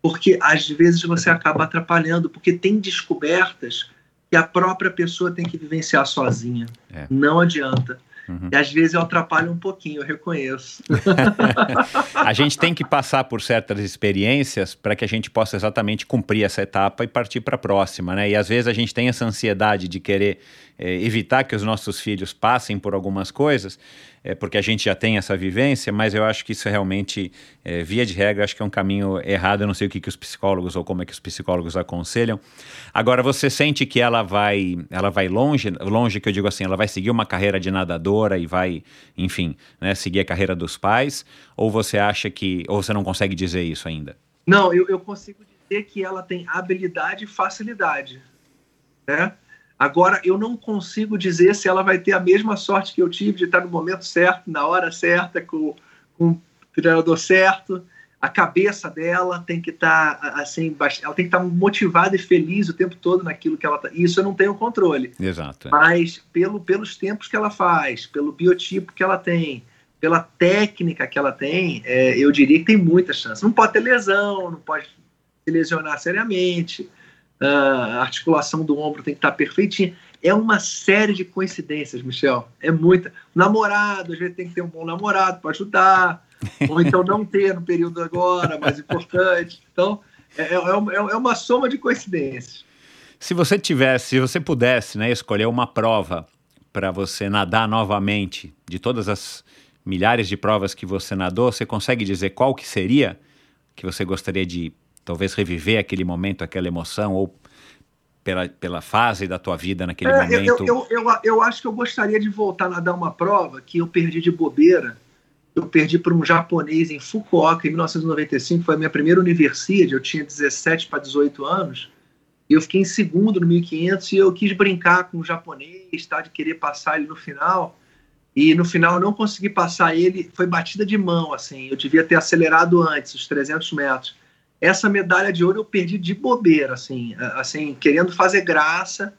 porque às vezes você acaba atrapalhando, porque tem descobertas que a própria pessoa tem que vivenciar sozinha. É. Não adianta. Uhum. E às vezes eu atrapalho um pouquinho, eu reconheço. a gente tem que passar por certas experiências para que a gente possa exatamente cumprir essa etapa e partir para a próxima, né? E às vezes a gente tem essa ansiedade de querer é, evitar que os nossos filhos passem por algumas coisas, é, porque a gente já tem essa vivência, mas eu acho que isso realmente, é, via de regra, acho que é um caminho errado. Eu não sei o que, que os psicólogos ou como é que os psicólogos aconselham. Agora, você sente que ela vai, ela vai longe, longe que eu digo assim, ela vai seguir uma carreira de nadadora e vai, enfim, né, seguir a carreira dos pais? Ou você acha que, ou você não consegue dizer isso ainda? Não, eu, eu consigo dizer que ela tem habilidade e facilidade, né? Agora, eu não consigo dizer se ela vai ter a mesma sorte que eu tive de estar no momento certo, na hora certa, com, com o treinador certo. A cabeça dela tem que estar assim, ela tem que estar motivada e feliz o tempo todo naquilo que ela está. Isso eu não tenho controle. Exato. Mas pelo, pelos tempos que ela faz, pelo biotipo que ela tem, pela técnica que ela tem, é, eu diria que tem muita chance. Não pode ter lesão, não pode se lesionar seriamente a articulação do ombro tem que estar perfeitinha. É uma série de coincidências, Michel. É muita. Namorado, às vezes tem que ter um bom namorado para ajudar, ou então não ter no período agora, mais importante. Então, é, é, é, é uma soma de coincidências. Se você tivesse, se você pudesse né, escolher uma prova para você nadar novamente, de todas as milhares de provas que você nadou, você consegue dizer qual que seria que você gostaria de talvez reviver aquele momento, aquela emoção, ou pela, pela fase da tua vida naquele é, momento? Eu, eu, eu, eu, acho que eu gostaria de voltar a dar uma prova que eu perdi de bobeira. Eu perdi para um japonês em Fukuoka, em 1995, foi a minha primeira universidade, eu tinha 17 para 18 anos, e eu fiquei em segundo no 1500 e eu quis brincar com o japonês, tá, de querer passar ele no final, e no final eu não consegui passar ele, foi batida de mão, assim, eu devia ter acelerado antes, os 300 metros essa medalha de ouro eu perdi de bobeira, assim, assim, querendo fazer graça,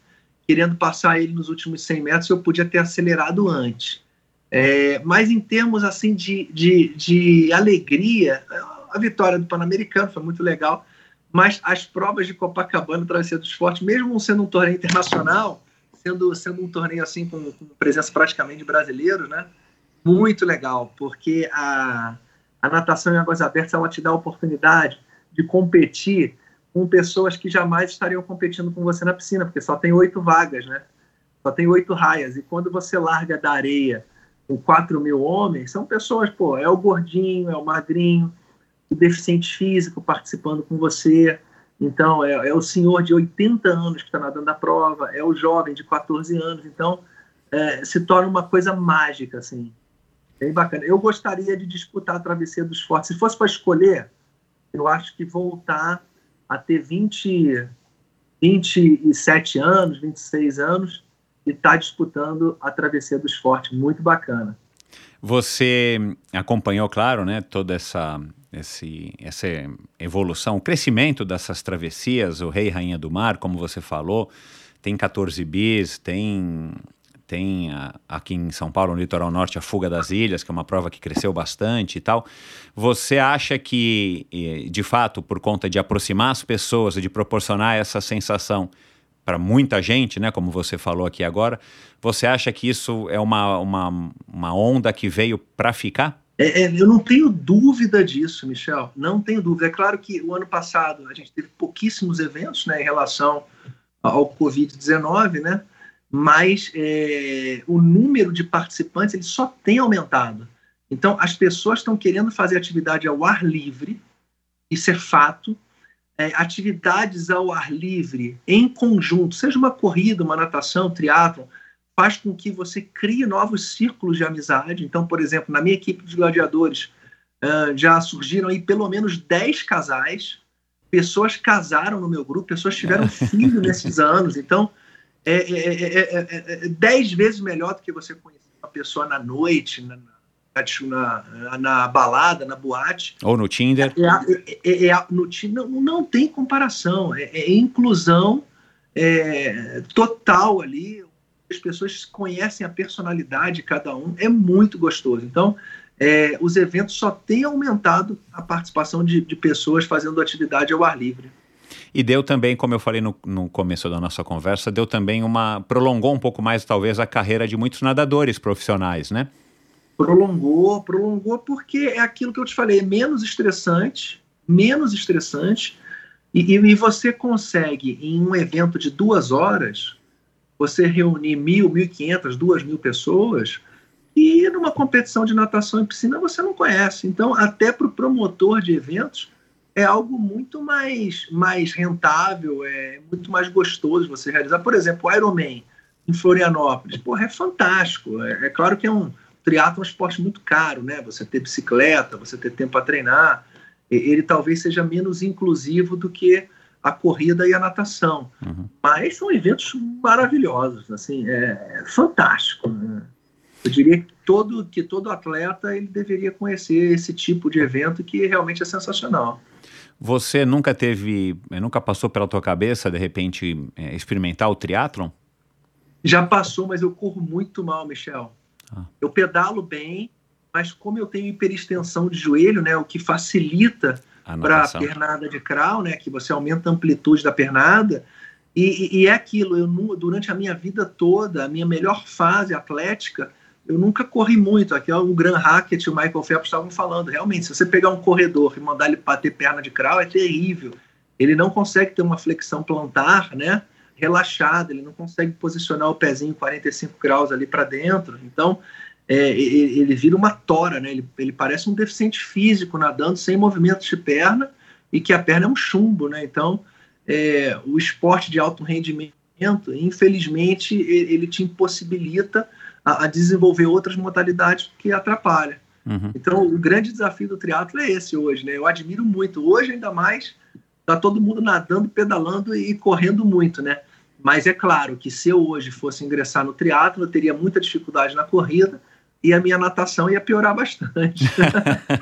querendo passar ele nos últimos 100 metros, eu podia ter acelerado antes. É, mas em termos assim de, de, de alegria, a vitória do Pan-Americano foi muito legal, mas as provas de Copacabana, Travessia do Esporte, mesmo sendo um torneio internacional, sendo, sendo um torneio assim com, com presença praticamente de brasileiros, né? Muito legal, porque a, a natação em águas abertas ela te dá a oportunidade de competir com pessoas que jamais estariam competindo com você na piscina, porque só tem oito vagas, né? Só tem oito raias. E quando você larga da areia com quatro mil homens, são pessoas, pô, é o gordinho, é o magrinho, o deficiente físico participando com você. Então, é, é o senhor de 80 anos que está nadando a prova, é o jovem de 14 anos. Então, é, se torna uma coisa mágica, assim. Bem bacana. Eu gostaria de disputar a travessia dos fortes. Se fosse para escolher, eu acho que voltar a ter 20, 27 anos, 26 anos e estar tá disputando a travessia dos fortes. Muito bacana. Você acompanhou, claro, né, toda essa, esse, essa evolução, o crescimento dessas travessias, o Rei e Rainha do Mar, como você falou, tem 14 bis, tem tem a, aqui em São Paulo, no litoral norte, a Fuga das Ilhas, que é uma prova que cresceu bastante e tal. Você acha que, de fato, por conta de aproximar as pessoas e de proporcionar essa sensação para muita gente, né, como você falou aqui agora, você acha que isso é uma, uma, uma onda que veio para ficar? É, é, eu não tenho dúvida disso, Michel. Não tenho dúvida. É claro que o ano passado a gente teve pouquíssimos eventos né, em relação ao Covid-19, né? Mas é, o número de participantes ele só tem aumentado. Então, as pessoas estão querendo fazer atividade ao ar livre, isso é fato. É, atividades ao ar livre, em conjunto, seja uma corrida, uma natação, triatlon, faz com que você crie novos círculos de amizade. Então, por exemplo, na minha equipe de gladiadores, uh, já surgiram aí pelo menos 10 casais, pessoas casaram no meu grupo, pessoas tiveram filho nesses anos. Então, é é é, é, é, é, dez vezes melhor do que você conhecer uma pessoa na noite, na, na, na balada, na boate. Ou no Tinder. É, é, no Tinder não, não tem comparação. É, inclusão total ali. As pessoas conhecem a personalidade de cada um. É muito gostoso. Então, os eventos só têm aumentado a participação de, de pessoas fazendo atividade ao ar livre. E deu também, como eu falei no, no começo da nossa conversa, deu também uma. prolongou um pouco mais, talvez, a carreira de muitos nadadores profissionais, né? Prolongou, prolongou, porque é aquilo que eu te falei, é menos estressante, menos estressante, e, e você consegue, em um evento de duas horas, você reunir mil, mil e quinhentas, duas mil pessoas, e numa competição de natação em piscina você não conhece. Então, até para o promotor de eventos, é algo muito mais, mais rentável, é muito mais gostoso você realizar. Por exemplo, o Ironman em Florianópolis, porra, é fantástico. É, é claro que é um triatlo é um esporte muito caro, né? Você ter bicicleta, você ter tempo para treinar, ele talvez seja menos inclusivo do que a corrida e a natação. Uhum. Mas são eventos maravilhosos, assim, é, é fantástico. Né? Eu diria que todo, que todo atleta ele deveria conhecer esse tipo de evento que realmente é sensacional. Você nunca teve, eh, nunca passou pela tua cabeça, de repente, é, experimentar o triatlon? Já passou, mas eu corro muito mal, Michel. Ah. Eu pedalo bem, mas como eu tenho hiperextensão de joelho, né, o que facilita para a pernada de crawl, né, que você aumenta a amplitude da pernada, e, e é aquilo, eu, durante a minha vida toda, a minha melhor fase atlética eu nunca corri muito. Aqui é o Gran Hackett e o Michael Phelps estavam falando. Realmente, se você pegar um corredor e mandar ele bater perna de crawl, é terrível. Ele não consegue ter uma flexão plantar, né? Relaxada, ele não consegue posicionar o pezinho 45 graus ali para dentro. Então, é, ele, ele, vira uma tora, né? Ele, ele parece um deficiente físico nadando sem movimentos de perna e que a perna é um chumbo, né? Então, é, o esporte de alto rendimento, infelizmente, ele, ele te impossibilita a, a desenvolver outras modalidades que atrapalham. Uhum. Então, o grande desafio do triatlo é esse hoje, né? Eu admiro muito. Hoje, ainda mais, tá todo mundo nadando, pedalando e correndo muito, né? Mas é claro que se eu hoje fosse ingressar no triatlo, eu teria muita dificuldade na corrida e a minha natação ia piorar bastante.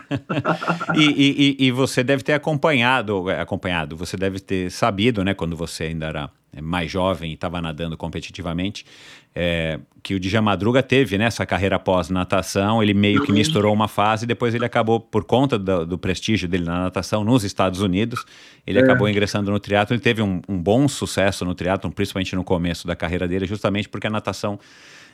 e, e, e, você deve ter acompanhado, acompanhado, você deve ter sabido, né, quando você ainda era mais jovem e estava nadando competitivamente, é, que o Djan Madruga teve né, essa carreira pós-natação, ele meio que misturou uma fase, depois ele acabou, por conta do, do prestígio dele na natação nos Estados Unidos, ele é. acabou ingressando no triatlo, ele teve um, um bom sucesso no triatlo, principalmente no começo da carreira dele, justamente porque a natação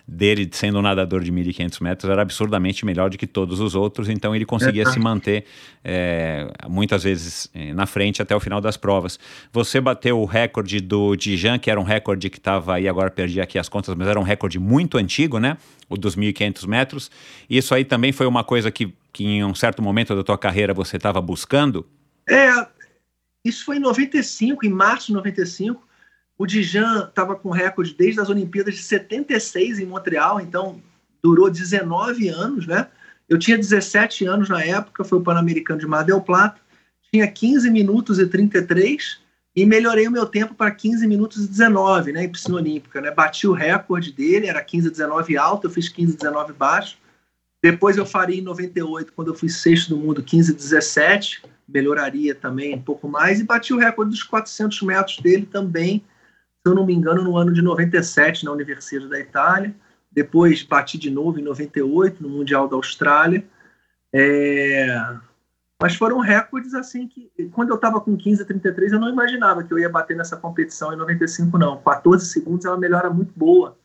dele, sendo um nadador de 1.500 metros, era absurdamente melhor do que todos os outros, então ele conseguia se manter é, muitas vezes é, na frente até o final das provas. Você bateu o recorde do Dijan, que era um recorde que estava aí, agora perdi aqui as contas, mas era um recorde muito antigo, né? O dos 1.500 metros. Isso aí também foi uma coisa que, que em um certo momento da tua carreira você estava buscando? É, Isso foi em 95, em março de 95. O Dijan estava com recorde desde as Olimpíadas de 76 em Montreal, então durou 19 anos, né? Eu tinha 17 anos na época, foi o Pan-Americano de Mar del Plata, tinha 15 minutos e 33 e melhorei o meu tempo para 15 minutos e 19, né, em piscina olímpica, né? Bati o recorde dele, era 15 19 alto, eu fiz 15 19 baixo. Depois eu faria em 98, quando eu fui sexto do mundo, 15 17, melhoraria também um pouco mais e bati o recorde dos 400 metros dele também, se eu não me engano, no ano de 97 na Universidade da Itália. Depois bati de novo em 98 no Mundial da Austrália. É... Mas foram recordes assim que, quando eu estava com 15 a 33, eu não imaginava que eu ia bater nessa competição em 95, não. 14 segundos é uma melhora muito boa.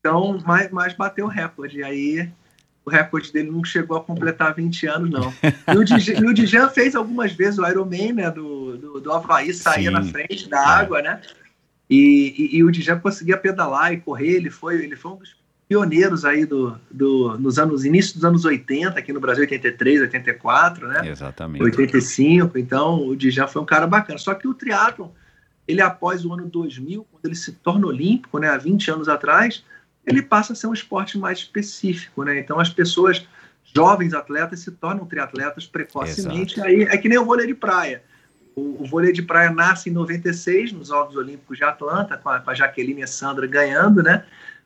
Então, mas, mas bateu o recorde. E aí, o recorde dele não chegou a completar 20 anos, não. E o, Dijan, o Dijan fez algumas vezes o Ironman, né, do, do, do Havaí, saía Sim. na frente da água, né? E, e, e o Dijan conseguia pedalar e correr. Ele foi, ele foi um dos pioneiros aí do, do, nos anos início dos anos 80 aqui no Brasil 83 84 né? Exatamente. 85 então o Djan foi um cara bacana. Só que o triatlon ele após o ano 2000 quando ele se torna olímpico né há 20 anos atrás ele passa a ser um esporte mais específico né? Então as pessoas jovens atletas se tornam triatletas precocemente. Exato. aí é que nem o vôlei de praia o, o, vôlei de praia nasce em 96 nos Jogos Olímpicos de Atlanta com a, com a Jaqueline e a Sandra ganhando né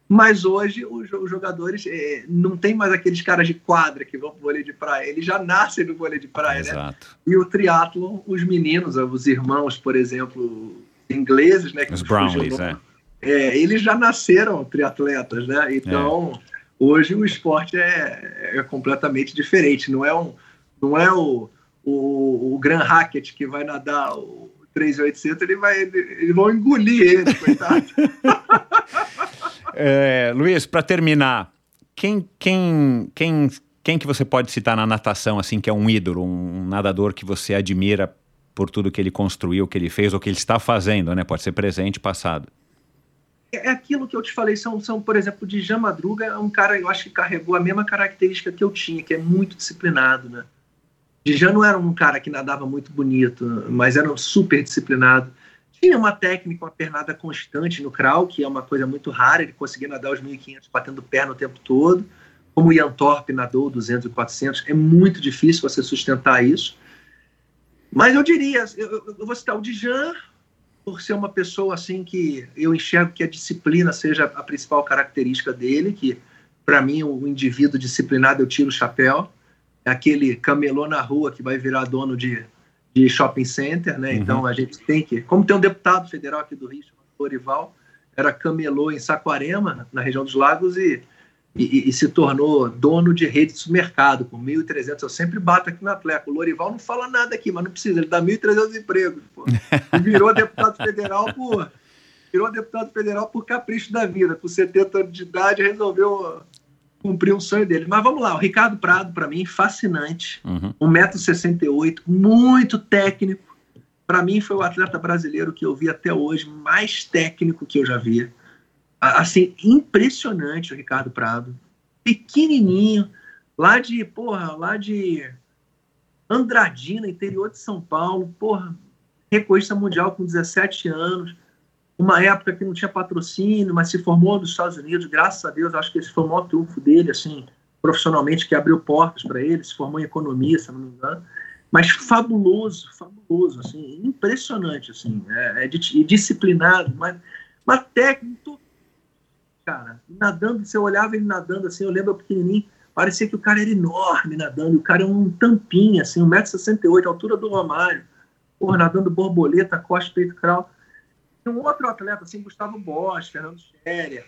mas hoje os, jogadores é, não tem mais aqueles caras de quadra que vão pro vôlei de praia, eles já nascem no vôlei de praia, né? Exato. né? E o triatlo, os meninos, os irmãos, por exemplo, ingleses, né? os Brownlees, é. é. Eles já nasceram triatletas, né? Então, é. hoje o esporte é, é completamente diferente. Não é, um, não é o, o, o Grand Racket que vai nadar o 3.800, ele vai, eles vão engolir ele, coitado. É, Luiz, para terminar, quem, quem, quem, quem que você pode citar na natação, assim, que é um ídolo, um nadador que você admira por tudo que ele construiu, que ele fez ou que ele está fazendo, né? Pode ser presente, passado. É, é aquilo que eu te falei, são, são por exemplo, de Madruga, é um cara, eu acho que carregou a mesma característica que eu tinha, que é muito disciplinado, né? Djan não era um cara que nadava muito bonito, mas era um super disciplinado. Tinha uma técnica, uma pernada constante no crawl, que é uma coisa muito rara, ele conseguia nadar os 1.500 batendo perna o tempo todo, como o Ian Thorpe nadou 200 e 400, é muito difícil você sustentar isso. Mas eu diria, eu, eu vou citar o Dijan, por ser uma pessoa assim que eu enxergo que a disciplina seja a principal característica dele, que para mim o indivíduo disciplinado eu tiro o chapéu, aquele camelô na rua que vai virar dono de de shopping center, né? Uhum. Então a gente tem que, como tem um deputado federal aqui do Rio, chamado Dorival, era camelô em Saquarema, na região dos Lagos, e, e, e se tornou dono de rede de supermercado, com 1.300. Eu sempre bato aqui na atleta. O Lorival não fala nada aqui, mas não precisa, ele dá 1.300 empregos. Pô. E virou deputado federal por. Virou deputado federal por capricho da vida. Com 70 anos de idade, resolveu cumprir um sonho dele. Mas vamos lá, o Ricardo Prado, para mim, fascinante. Uhum. 1,68m, muito técnico. Para mim, foi o atleta brasileiro que eu vi até hoje mais técnico que eu já vi. Assim, impressionante o Ricardo Prado. Pequenininho, lá de, porra, lá de Andradina, interior de São Paulo, porra, recordista mundial com 17 anos uma época que não tinha patrocínio, mas se formou nos Estados Unidos, graças a Deus, acho que esse foi o maior triunfo dele, assim, profissionalmente, que abriu portas para ele, se formou em economia, se não me engano, mas fabuloso, fabuloso, assim, impressionante, assim, é, é disciplinado, mas, mas técnico, cara, nadando, você olhava ele nadando, assim, eu lembro pequenininho, parecia que o cara era enorme nadando, o cara é um tampinha, assim, 1,68m, altura do Romário, porra, nadando borboleta, costa, peito, crawl, um outro atleta, assim, Gustavo Bosch, Fernando Scherer,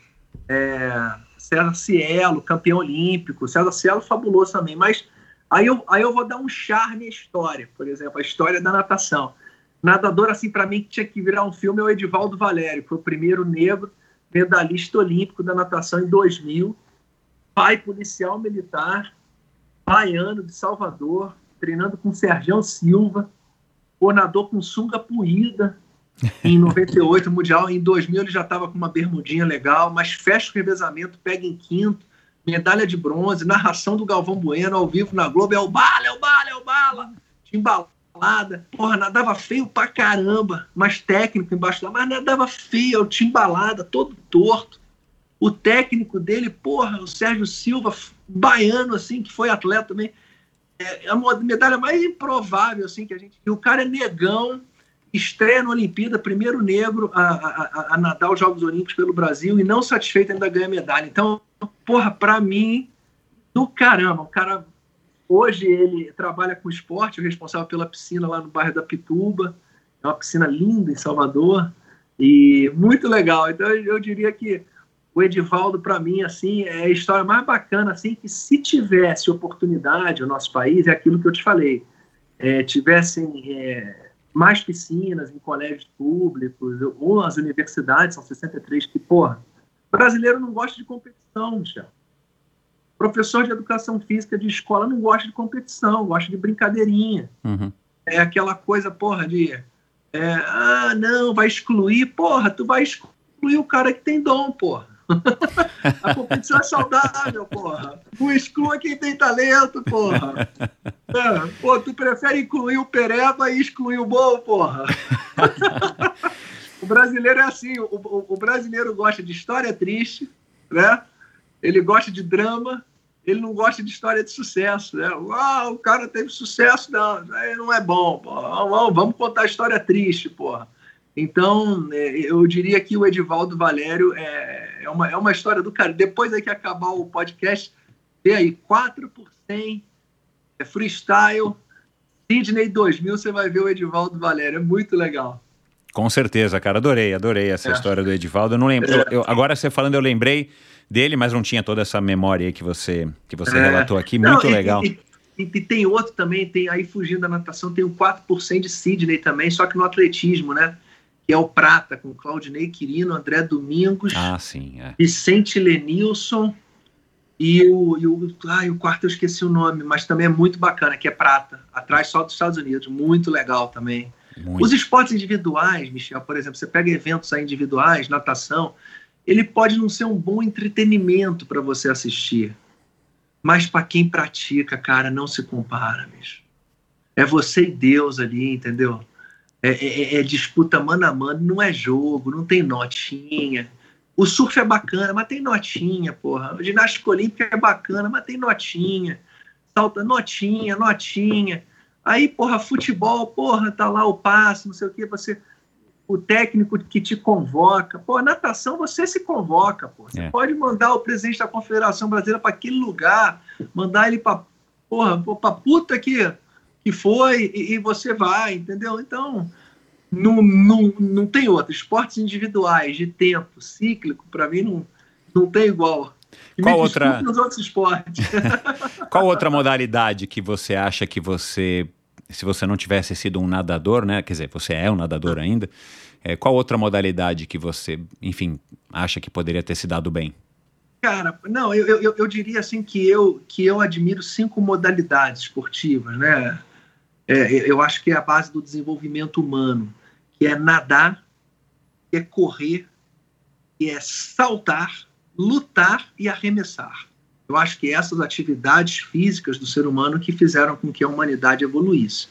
é, César Cielo, campeão olímpico. César Cielo, fabuloso também. Mas aí eu, aí eu vou dar um charme à história, por exemplo, a história da natação. Nadador, assim, para mim, que tinha que virar um filme é o Edivaldo Valério, que foi o primeiro negro medalhista olímpico da natação em 2000, pai policial militar, baiano de Salvador, treinando com Sergião Silva, o nadador com sunga puída, em 98, Mundial. Em 2000 ele já estava com uma bermudinha legal, mas fecha o revezamento, pega em quinto, medalha de bronze, narração do Galvão Bueno ao vivo na Globo. É o bala, é o bala, é o bala. Timbalado embalada. Porra, nadava feio pra caramba, mas técnico embaixo da mas nadava feio, tinha embalada, todo torto. O técnico dele, porra, o Sérgio Silva, baiano, assim, que foi atleta também. É a medalha mais improvável, assim, que a gente. E o cara é negão, estreia na Olimpíada, primeiro negro a, a, a, nadar os Jogos Olímpicos pelo Brasil e não satisfeito ainda ganha medalha. Então, porra, pra mim, do caramba, o cara Hoje ele trabalha com esporte, o responsável pela piscina lá no bairro da Pituba. É uma piscina linda em Salvador e muito legal. Então eu diria que o Edivaldo para mim assim é a história mais bacana assim que se tivesse oportunidade no nosso país é aquilo que eu te falei, é, tivessem é, mais piscinas em colégios públicos ou as universidades são 63 que porra, brasileiro não gosta de competição, Michel. Professor de educação física de escola não gosta de competição, gosta de brincadeirinha. Uhum. É aquela coisa, porra, de. É, ah, não, vai excluir. Porra, tu vai excluir o cara que tem dom, porra. A competição é saudável, porra. Não exclua quem tem talento, porra. É, pô, tu prefere incluir o Pereba e excluir o bom, porra. o brasileiro é assim, o, o, o brasileiro gosta de história triste, né? ele gosta de drama, ele não gosta de história de sucesso. Né? Ah, o cara teve sucesso, não, não é bom. Vamos, vamos contar história triste, porra. Então, é, eu diria que o Edivaldo Valério é, é, uma, é uma história do cara. Depois aí que acabar o podcast, tem aí 4 por 100, é freestyle, Sydney 2000, você vai ver o Edivaldo Valério. É muito legal. Com certeza, cara. Adorei, adorei essa é. história do Edivaldo. Eu não lembro. Eu, eu, agora você falando, eu lembrei dele, mas não tinha toda essa memória aí que você, que você é. relatou aqui. Muito não, legal. E, e, e, tem outro também, tem aí fugindo da natação, tem o 4% de Sidney também, só que no atletismo, né? Que é o Prata, com Claudinei Quirino, André Domingos, ah, sim, é. Vicente Lenilson e o, e o, ah, o quarto eu esqueci o nome, mas também é muito bacana, que é Prata, atrás só dos Estados Unidos, muito legal também. Muito. Os esportes individuais, Michel, por exemplo, você pega eventos individuais, natação, ele pode não ser um bom entretenimento para você assistir. Mas para quem pratica, cara, não se compara, bicho. É você e Deus ali, entendeu? É, é, é, é disputa mano a mano, não é jogo, não tem notinha. O surf é bacana, mas tem notinha, porra. A ginástica olímpica é bacana, mas tem notinha. Salta notinha, notinha. Aí, porra, futebol, porra, tá lá o passe, não sei o que, você o técnico que te convoca. Pô, natação você se convoca, pô. Você é. pode mandar o presidente da Confederação Brasileira para aquele lugar, mandar ele para porra, pra puta que, que foi e, e, você vai, entendeu? Então, não, não, não tem outro. Esportes individuais de tempo, cíclico, para mim não, não tem igual. E Qual outra nos outros esportes. Qual outra modalidade que você acha que você se você não tivesse sido um nadador, né? Quer dizer, você é um nadador ainda. É, qual outra modalidade que você, enfim, acha que poderia ter se dado bem? Cara, não, eu, eu, eu diria assim que eu, que eu admiro cinco modalidades esportivas, né? É, eu acho que é a base do desenvolvimento humano, que é nadar, que é correr, que é saltar, lutar e arremessar. Eu acho que essas atividades físicas do ser humano que fizeram com que a humanidade evoluísse.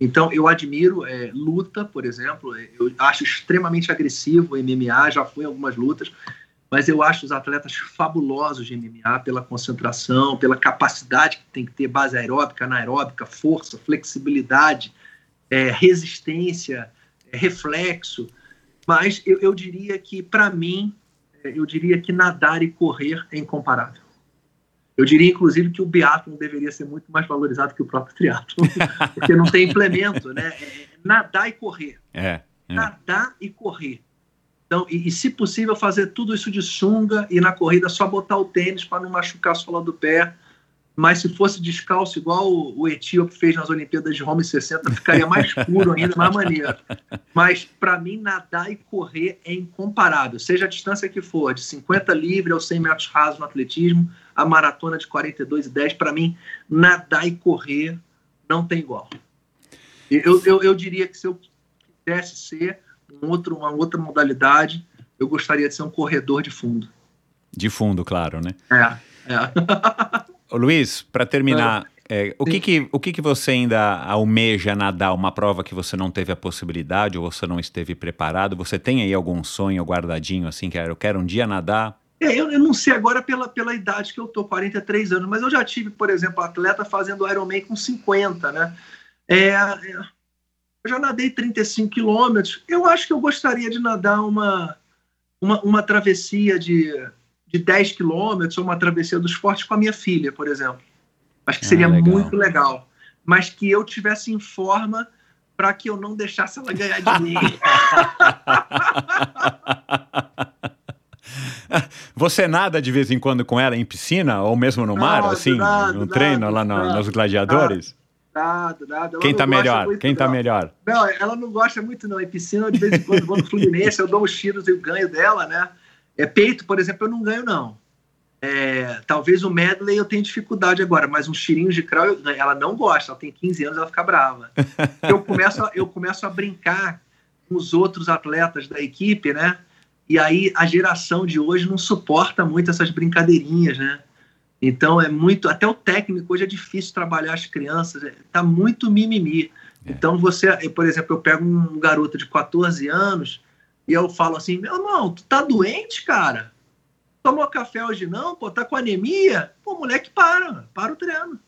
Então, eu admiro é, luta, por exemplo, eu acho extremamente agressivo o MMA, já fui em algumas lutas, mas eu acho os atletas fabulosos de MMA pela concentração, pela capacidade que tem que ter base aeróbica, anaeróbica, força, flexibilidade, é, resistência, é, reflexo. Mas eu, eu diria que, para mim, é, eu diria que nadar e correr é incomparável. Eu diria, inclusive, que o biatlon deveria ser muito mais valorizado que o próprio triatlon, porque não tem implemento, né? É nadar e correr. É, é. Nadar e correr. Então, e, e, se possível, fazer tudo isso de sunga e na corrida só botar o tênis para não machucar a sola do pé. Mas se fosse descalço, igual o, o Etíope fez nas Olimpíadas de Roma em 60, ficaria mais puro ainda, mais maneiro. Mas, para mim, nadar e correr é incomparável, seja a distância que for, de 50 livre ou 100 metros rasos no atletismo, a maratona de 42 e 10, para mim, nadar e correr não tem igual. Eu, eu, eu diria que se eu quisesse ser um outro, uma outra modalidade, eu gostaria de ser um corredor de fundo. De fundo, claro, né? É, é. Luiz, para terminar, É, o que que, o que que você ainda almeja nadar? Uma prova que você não teve a possibilidade ou você não esteve preparado? Você tem aí algum sonho guardadinho assim, que eu quero um dia nadar? É, eu, eu, não sei agora pela, pela idade que eu tô, 43 anos, mas eu já tive, por exemplo, atleta fazendo Ironman com 50, né? É, é, eu já nadei 35 quilômetros. Eu acho que eu gostaria de nadar uma, uma, uma travessia de, de 10 quilômetros ou uma travessia dos fortes com a minha filha, por exemplo. Acho que seria ah, legal. muito legal. Mas que eu tivesse em forma para que eu não deixasse ela ganhar de mim. Você nada de vez em quando com ela em piscina ou mesmo no mar, assim, nada, no nada, treino lá no, nos gladiadores? Nada, nada. Quem tá melhor? Muito, Quem tá não. melhor? Não, ela não gosta muito não. Em piscina, de vez em quando vou no Fluminense, eu dou os tiros e ganho dela, né? É peito, por exemplo, eu não ganho não. É, talvez o medley eu tenha dificuldade agora, mas uns tirinhos de crawl ela não gosta, ela tem 15 anos, ela fica brava. Eu começo, a, eu começo a brincar com os outros atletas da equipe, né? E aí a geração de hoje não suporta muito essas brincadeirinhas, né? Então é muito, até o técnico hoje é difícil trabalhar as crianças, é, tá muito mimimi. É. Então você, por exemplo, eu pego um garoto de 14 anos e eu falo assim: "Meu irmão, tu tá doente, cara? Tomou café hoje não? Pô, tá com anemia? Pô, moleque, para, para o treino".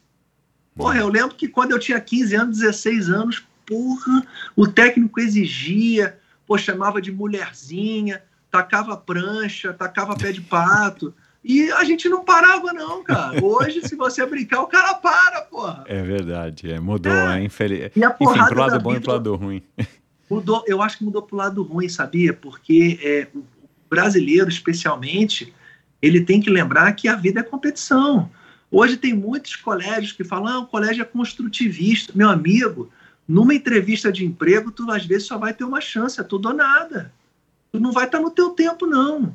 Porra, eu lembro que quando eu tinha 15 anos, 16 anos, porra, o técnico exigia, pô, chamava de mulherzinha, tacava prancha, tacava pé de pato. E a gente não parava, não, cara. Hoje, se você brincar, o cara para, porra. É verdade, é, mudou, é. Infeliz... E a Enfim, pro lado bom e pro lado ruim. Mudou, eu acho que mudou pro lado ruim, sabia? Porque é, o brasileiro, especialmente, ele tem que lembrar que a vida é competição. Hoje tem muitos colégios que falam, ah, o colégio é construtivista. Meu amigo, numa entrevista de emprego, tu às vezes só vai ter uma chance, é tudo ou nada tu não vai estar no teu tempo, não.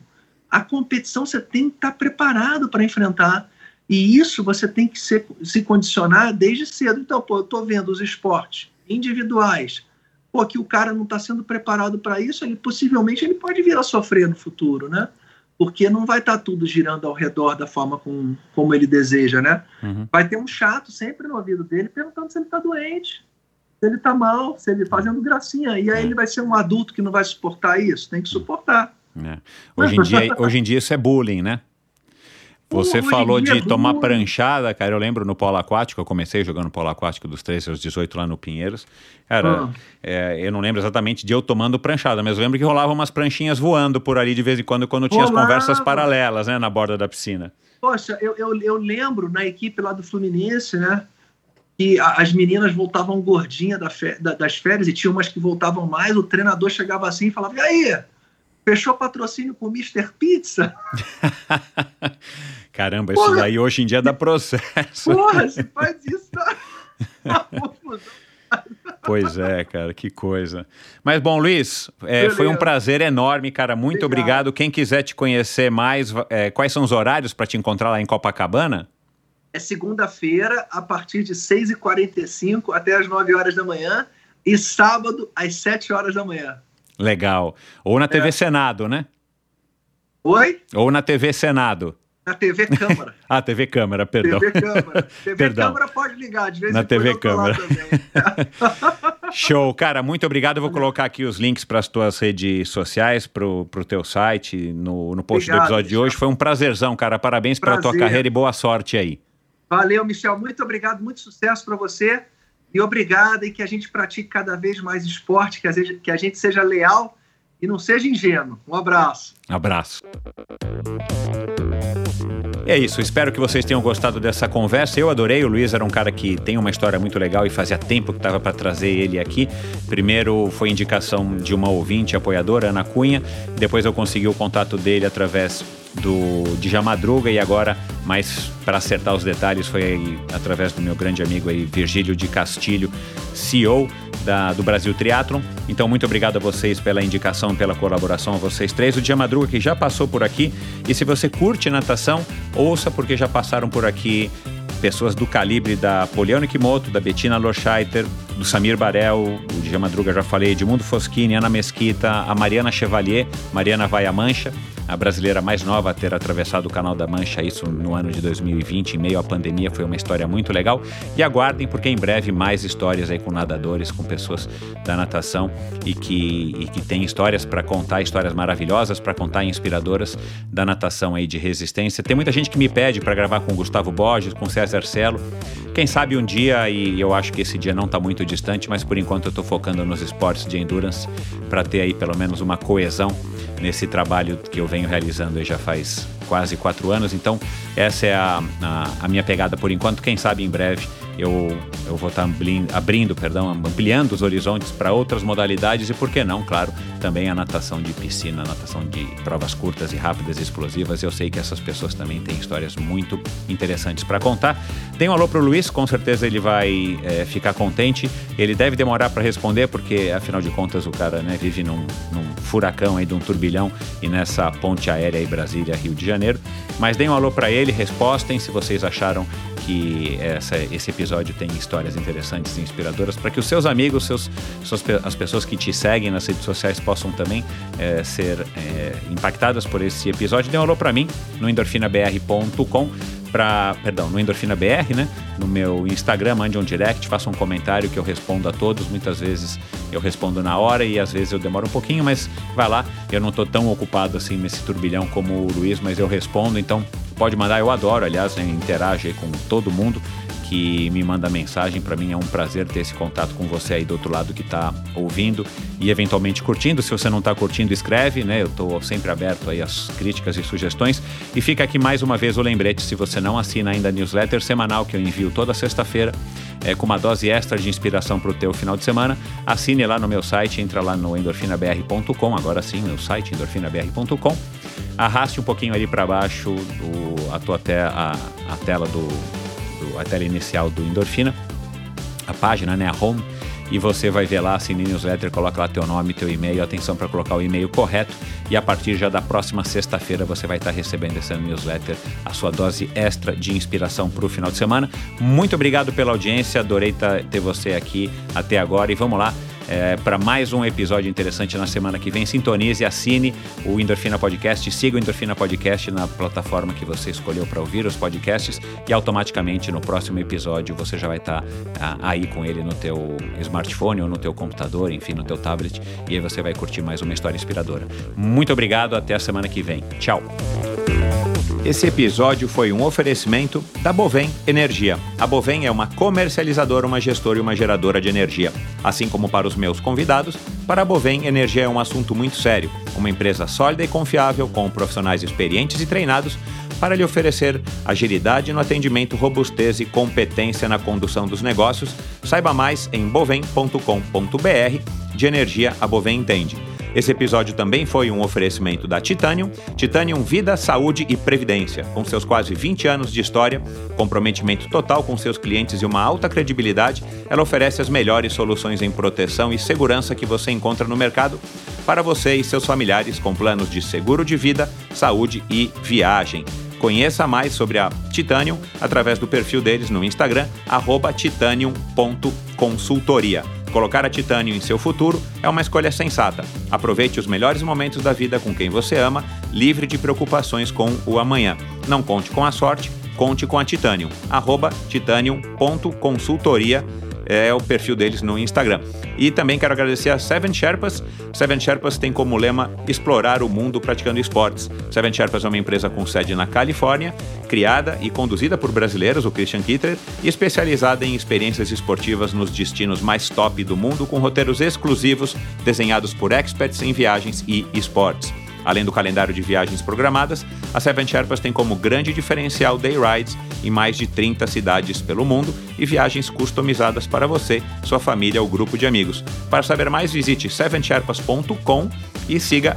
A competição você tem que estar preparado para enfrentar. E isso você tem que ser, se condicionar desde cedo. Então, pô, eu estou vendo os esportes individuais, pô, que o cara não está sendo preparado para isso, ele possivelmente ele pode vir a sofrer no futuro, né? Porque não vai estar tá tudo girando ao redor da forma com, como ele deseja, né? Uhum. Vai ter um chato sempre no ouvido dele perguntando se ele está doente se ele está mal, se ele fazendo gracinha. E aí ele vai ser um adulto que não vai suportar isso. Tem que suportar. É. Hoje, em dia, hoje em dia isso é bullying, né? Você falou de tomar pranchada, cara. Eu lembro no polo aquático, eu comecei jogando polo aquático dos 13 aos 18 lá no Pinheiros. Cara, ah. é, eu não lembro exatamente de eu tomando pranchada, mas eu lembro que rolava umas pranchinhas voando por ali de vez em quando, quando tinha as conversas paralelas, né, na borda da piscina. Poxa, eu, eu, eu lembro na equipe lá do Fluminense, né? que as meninas voltavam gordinha da da, das férias e tinha umas que voltavam mais, o treinador chegava assim e falava, e aí, fechou patrocínio com o Mr. Pizza? Caramba, Porra. isso daí hoje em dia dá processo. Porra, se faz isso, tá... Pois é, cara, que coisa. Mas bom, Luiz, é, foi um prazer enorme, cara. Muito obrigado. obrigado. Quem quiser te conhecer mais, é, quais são os horários para te encontrar lá em Copacabana? é segunda-feira, a partir de 6h45 até as 9 horas da manhã, e sábado, às 7 horas da manhã. Legal. Ou na TV é. Senado, né? Oi? Ou na TV Senado. Na TV Câmara. ah, TV Câmara, perdão. TV Câmara. TV perdão. Câmara pode ligar, de vez na em TV Câmara. Show, cara, muito obrigado. Eu vou colocar aqui os links para as tuas redes sociais, para o teu site, no, no post obrigado, do episódio de hoje. Foi um prazerzão, cara. Parabéns pela tua carreira e boa sorte aí. Valeu, Michel. Muito obrigado, muito sucesso para você. E obrigado e que a gente pratique cada vez mais esporte, que a gente, que a gente seja leal e não seja ingênuo. Um abraço. Abraço. É isso, espero que vocês tenham gostado dessa conversa. Eu adorei, o Luiz era um cara que tem uma história muito legal e fazia tempo que estava para trazer ele aqui. Primeiro foi indicação de uma ouvinte apoiadora, Ana Cunha, depois eu consegui o contato dele através do Dja Madruga e agora, mais para acertar os detalhes, foi aí, através do meu grande amigo aí, Virgílio de Castilho, CEO da, do Brasil Triathlon. Então, muito obrigado a vocês pela indicação, pela colaboração, a vocês três. O Dia Madruga que já passou por aqui. E se você curte natação, ouça, porque já passaram por aqui pessoas do calibre da Poliana Kimoto, da Bettina Lorscheiter, do Samir Barel, o Dja Madruga já falei, Edmundo Foschini, Ana Mesquita, a Mariana Chevalier, Mariana Vai a Mancha, a brasileira mais nova a ter atravessado o Canal da Mancha, isso no ano de 2020, em meio à pandemia, foi uma história muito legal. E aguardem, porque em breve mais histórias aí com nadadores, com pessoas da natação e que, e que tem histórias para contar, histórias maravilhosas para contar, inspiradoras da natação aí de resistência. Tem muita gente que me pede para gravar com Gustavo Borges, com César Celo. Quem sabe um dia, e eu acho que esse dia não está muito distante, mas por enquanto eu estou focando nos esportes de endurance para ter aí pelo menos uma coesão nesse trabalho que eu venho realizando já faz quase quatro anos. Então, essa é a, a, a minha pegada por enquanto. Quem sabe em breve eu, eu vou estar abrindo, abrindo perdão, ampliando os horizontes para outras modalidades e, por que não, claro, também a natação de piscina, a natação de provas curtas e rápidas e explosivas. Eu sei que essas pessoas também têm histórias muito interessantes para contar. Dê um alô para o Luiz, com certeza ele vai é, ficar contente. Ele deve demorar para responder, porque afinal de contas o cara né, vive num, num furacão aí, de um turbilhão e nessa ponte aérea aí Brasília-Rio de Janeiro. Mas deem um alô para ele, respostem se vocês acharam que essa, esse episódio tem histórias interessantes e inspiradoras para que os seus amigos, seus, seus, as pessoas que te seguem nas redes sociais possam também é, ser é, impactadas por esse episódio. Dê um alô para mim no endorfinabr.com para, perdão, no Endorfina BR, né? No meu Instagram, mande um direct, faça um comentário que eu respondo a todos. Muitas vezes eu respondo na hora e às vezes eu demoro um pouquinho, mas vai lá. Eu não estou tão ocupado assim nesse turbilhão como o Luiz, mas eu respondo. Então pode mandar, eu adoro, aliás, né, interage com todo mundo que me manda mensagem. Para mim é um prazer ter esse contato com você aí do outro lado que está ouvindo e eventualmente curtindo. Se você não está curtindo, escreve, né? Eu estou sempre aberto aí às críticas e sugestões. E fica aqui mais uma vez o lembrete, se você não assina ainda a newsletter semanal que eu envio toda sexta-feira, é, com uma dose extra de inspiração para o teu final de semana, assine lá no meu site, entra lá no endorfinabr.com, agora sim, meu site, endorfinabr.com, arraste um pouquinho ali para baixo do, a, tua te, a, a tela do, a tela inicial do Endorfina, a página, né, a home, e você vai ver lá, assine newsletter, coloca lá teu nome, teu e-mail, atenção para colocar o e-mail correto e a partir já da próxima sexta-feira você vai estar recebendo essa newsletter, a sua dose extra de inspiração para o final de semana. Muito obrigado pela audiência, adorei ter você aqui até agora e vamos lá é, para mais um episódio interessante na semana que vem. Sintonize, assine o Endorfina Podcast, siga o Endorfina Podcast na plataforma que você escolheu para ouvir os podcasts e automaticamente no próximo episódio você já vai estar tá, aí com ele no teu smartphone ou no teu computador, enfim, no teu tablet e aí você vai curtir mais uma história inspiradora. Muito obrigado, até a semana que vem. Tchau. Esse episódio foi um oferecimento da Bovem Energia. A Bovem é uma comercializadora, uma gestora e uma geradora de energia. Assim como para os meus convidados, para a Bovem, energia é um assunto muito sério. Uma empresa sólida e confiável, com profissionais experientes e treinados para lhe oferecer agilidade no atendimento, robustez e competência na condução dos negócios. Saiba mais em bovem.com.br. De energia, a Bovem entende. Esse episódio também foi um oferecimento da Titanium, Titanium Vida, Saúde e Previdência. Com seus quase 20 anos de história, comprometimento total com seus clientes e uma alta credibilidade, ela oferece as melhores soluções em proteção e segurança que você encontra no mercado para você e seus familiares com planos de seguro de vida, saúde e viagem. Conheça mais sobre a Titanium através do perfil deles no Instagram, titanium.consultoria. Colocar a Titânio em seu futuro é uma escolha sensata. Aproveite os melhores momentos da vida com quem você ama, livre de preocupações com o amanhã. Não conte com a sorte, conte com a Titanium. Arroba titanium.consultoria é o perfil deles no Instagram. E também quero agradecer a Seven Sherpas. Seven Sherpas tem como lema explorar o mundo praticando esportes. Seven Sherpas é uma empresa com sede na Califórnia, criada e conduzida por brasileiros, o Christian Kitter, e especializada em experiências esportivas nos destinos mais top do mundo, com roteiros exclusivos desenhados por experts em viagens e esportes. Além do calendário de viagens programadas, a Seven Sherpas tem como grande diferencial day rides em mais de 30 cidades pelo mundo e viagens customizadas para você, sua família ou grupo de amigos. Para saber mais, visite sevensherpas.com e siga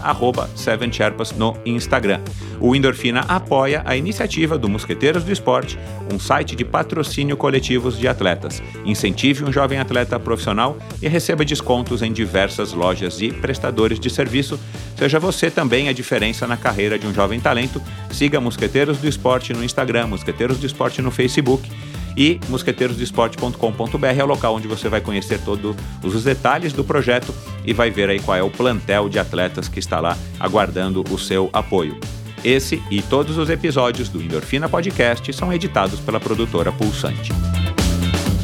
Seven Sherpas no Instagram. O Endorfina apoia a iniciativa do Mosqueteiros do Esporte, um site de patrocínio coletivos de atletas. Incentive um jovem atleta profissional e receba descontos em diversas lojas e prestadores de serviço. Seja você também a diferença na carreira de um jovem talento. Siga Mosqueteiros do Esporte no Instagram, Mosqueteiros do Esporte no Facebook E mosqueteirosdesporte.com.br é o local onde você vai conhecer todos os detalhes do projeto e vai ver aí qual é o plantel de atletas que está lá aguardando o seu apoio. Esse e todos os episódios do Endorfina Podcast são editados pela produtora Pulsante.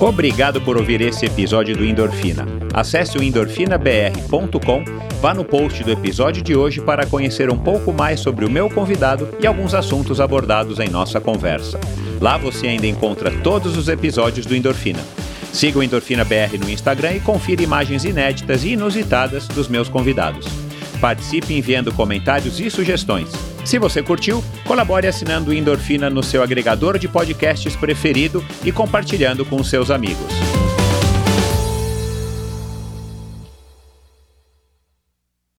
Obrigado por ouvir esse episódio do Endorfina. Acesse o endorfinabr.com, vá no post do episódio de hoje para conhecer um pouco mais sobre o meu convidado e alguns assuntos abordados em nossa conversa. Lá você ainda encontra todos os episódios do Endorfina. Siga o Endorfina BR no Instagram e confira imagens inéditas e inusitadas dos meus convidados. Participe enviando comentários e sugestões. Se você curtiu, colabore assinando Endorfina no seu agregador de podcasts preferido e compartilhando com seus amigos.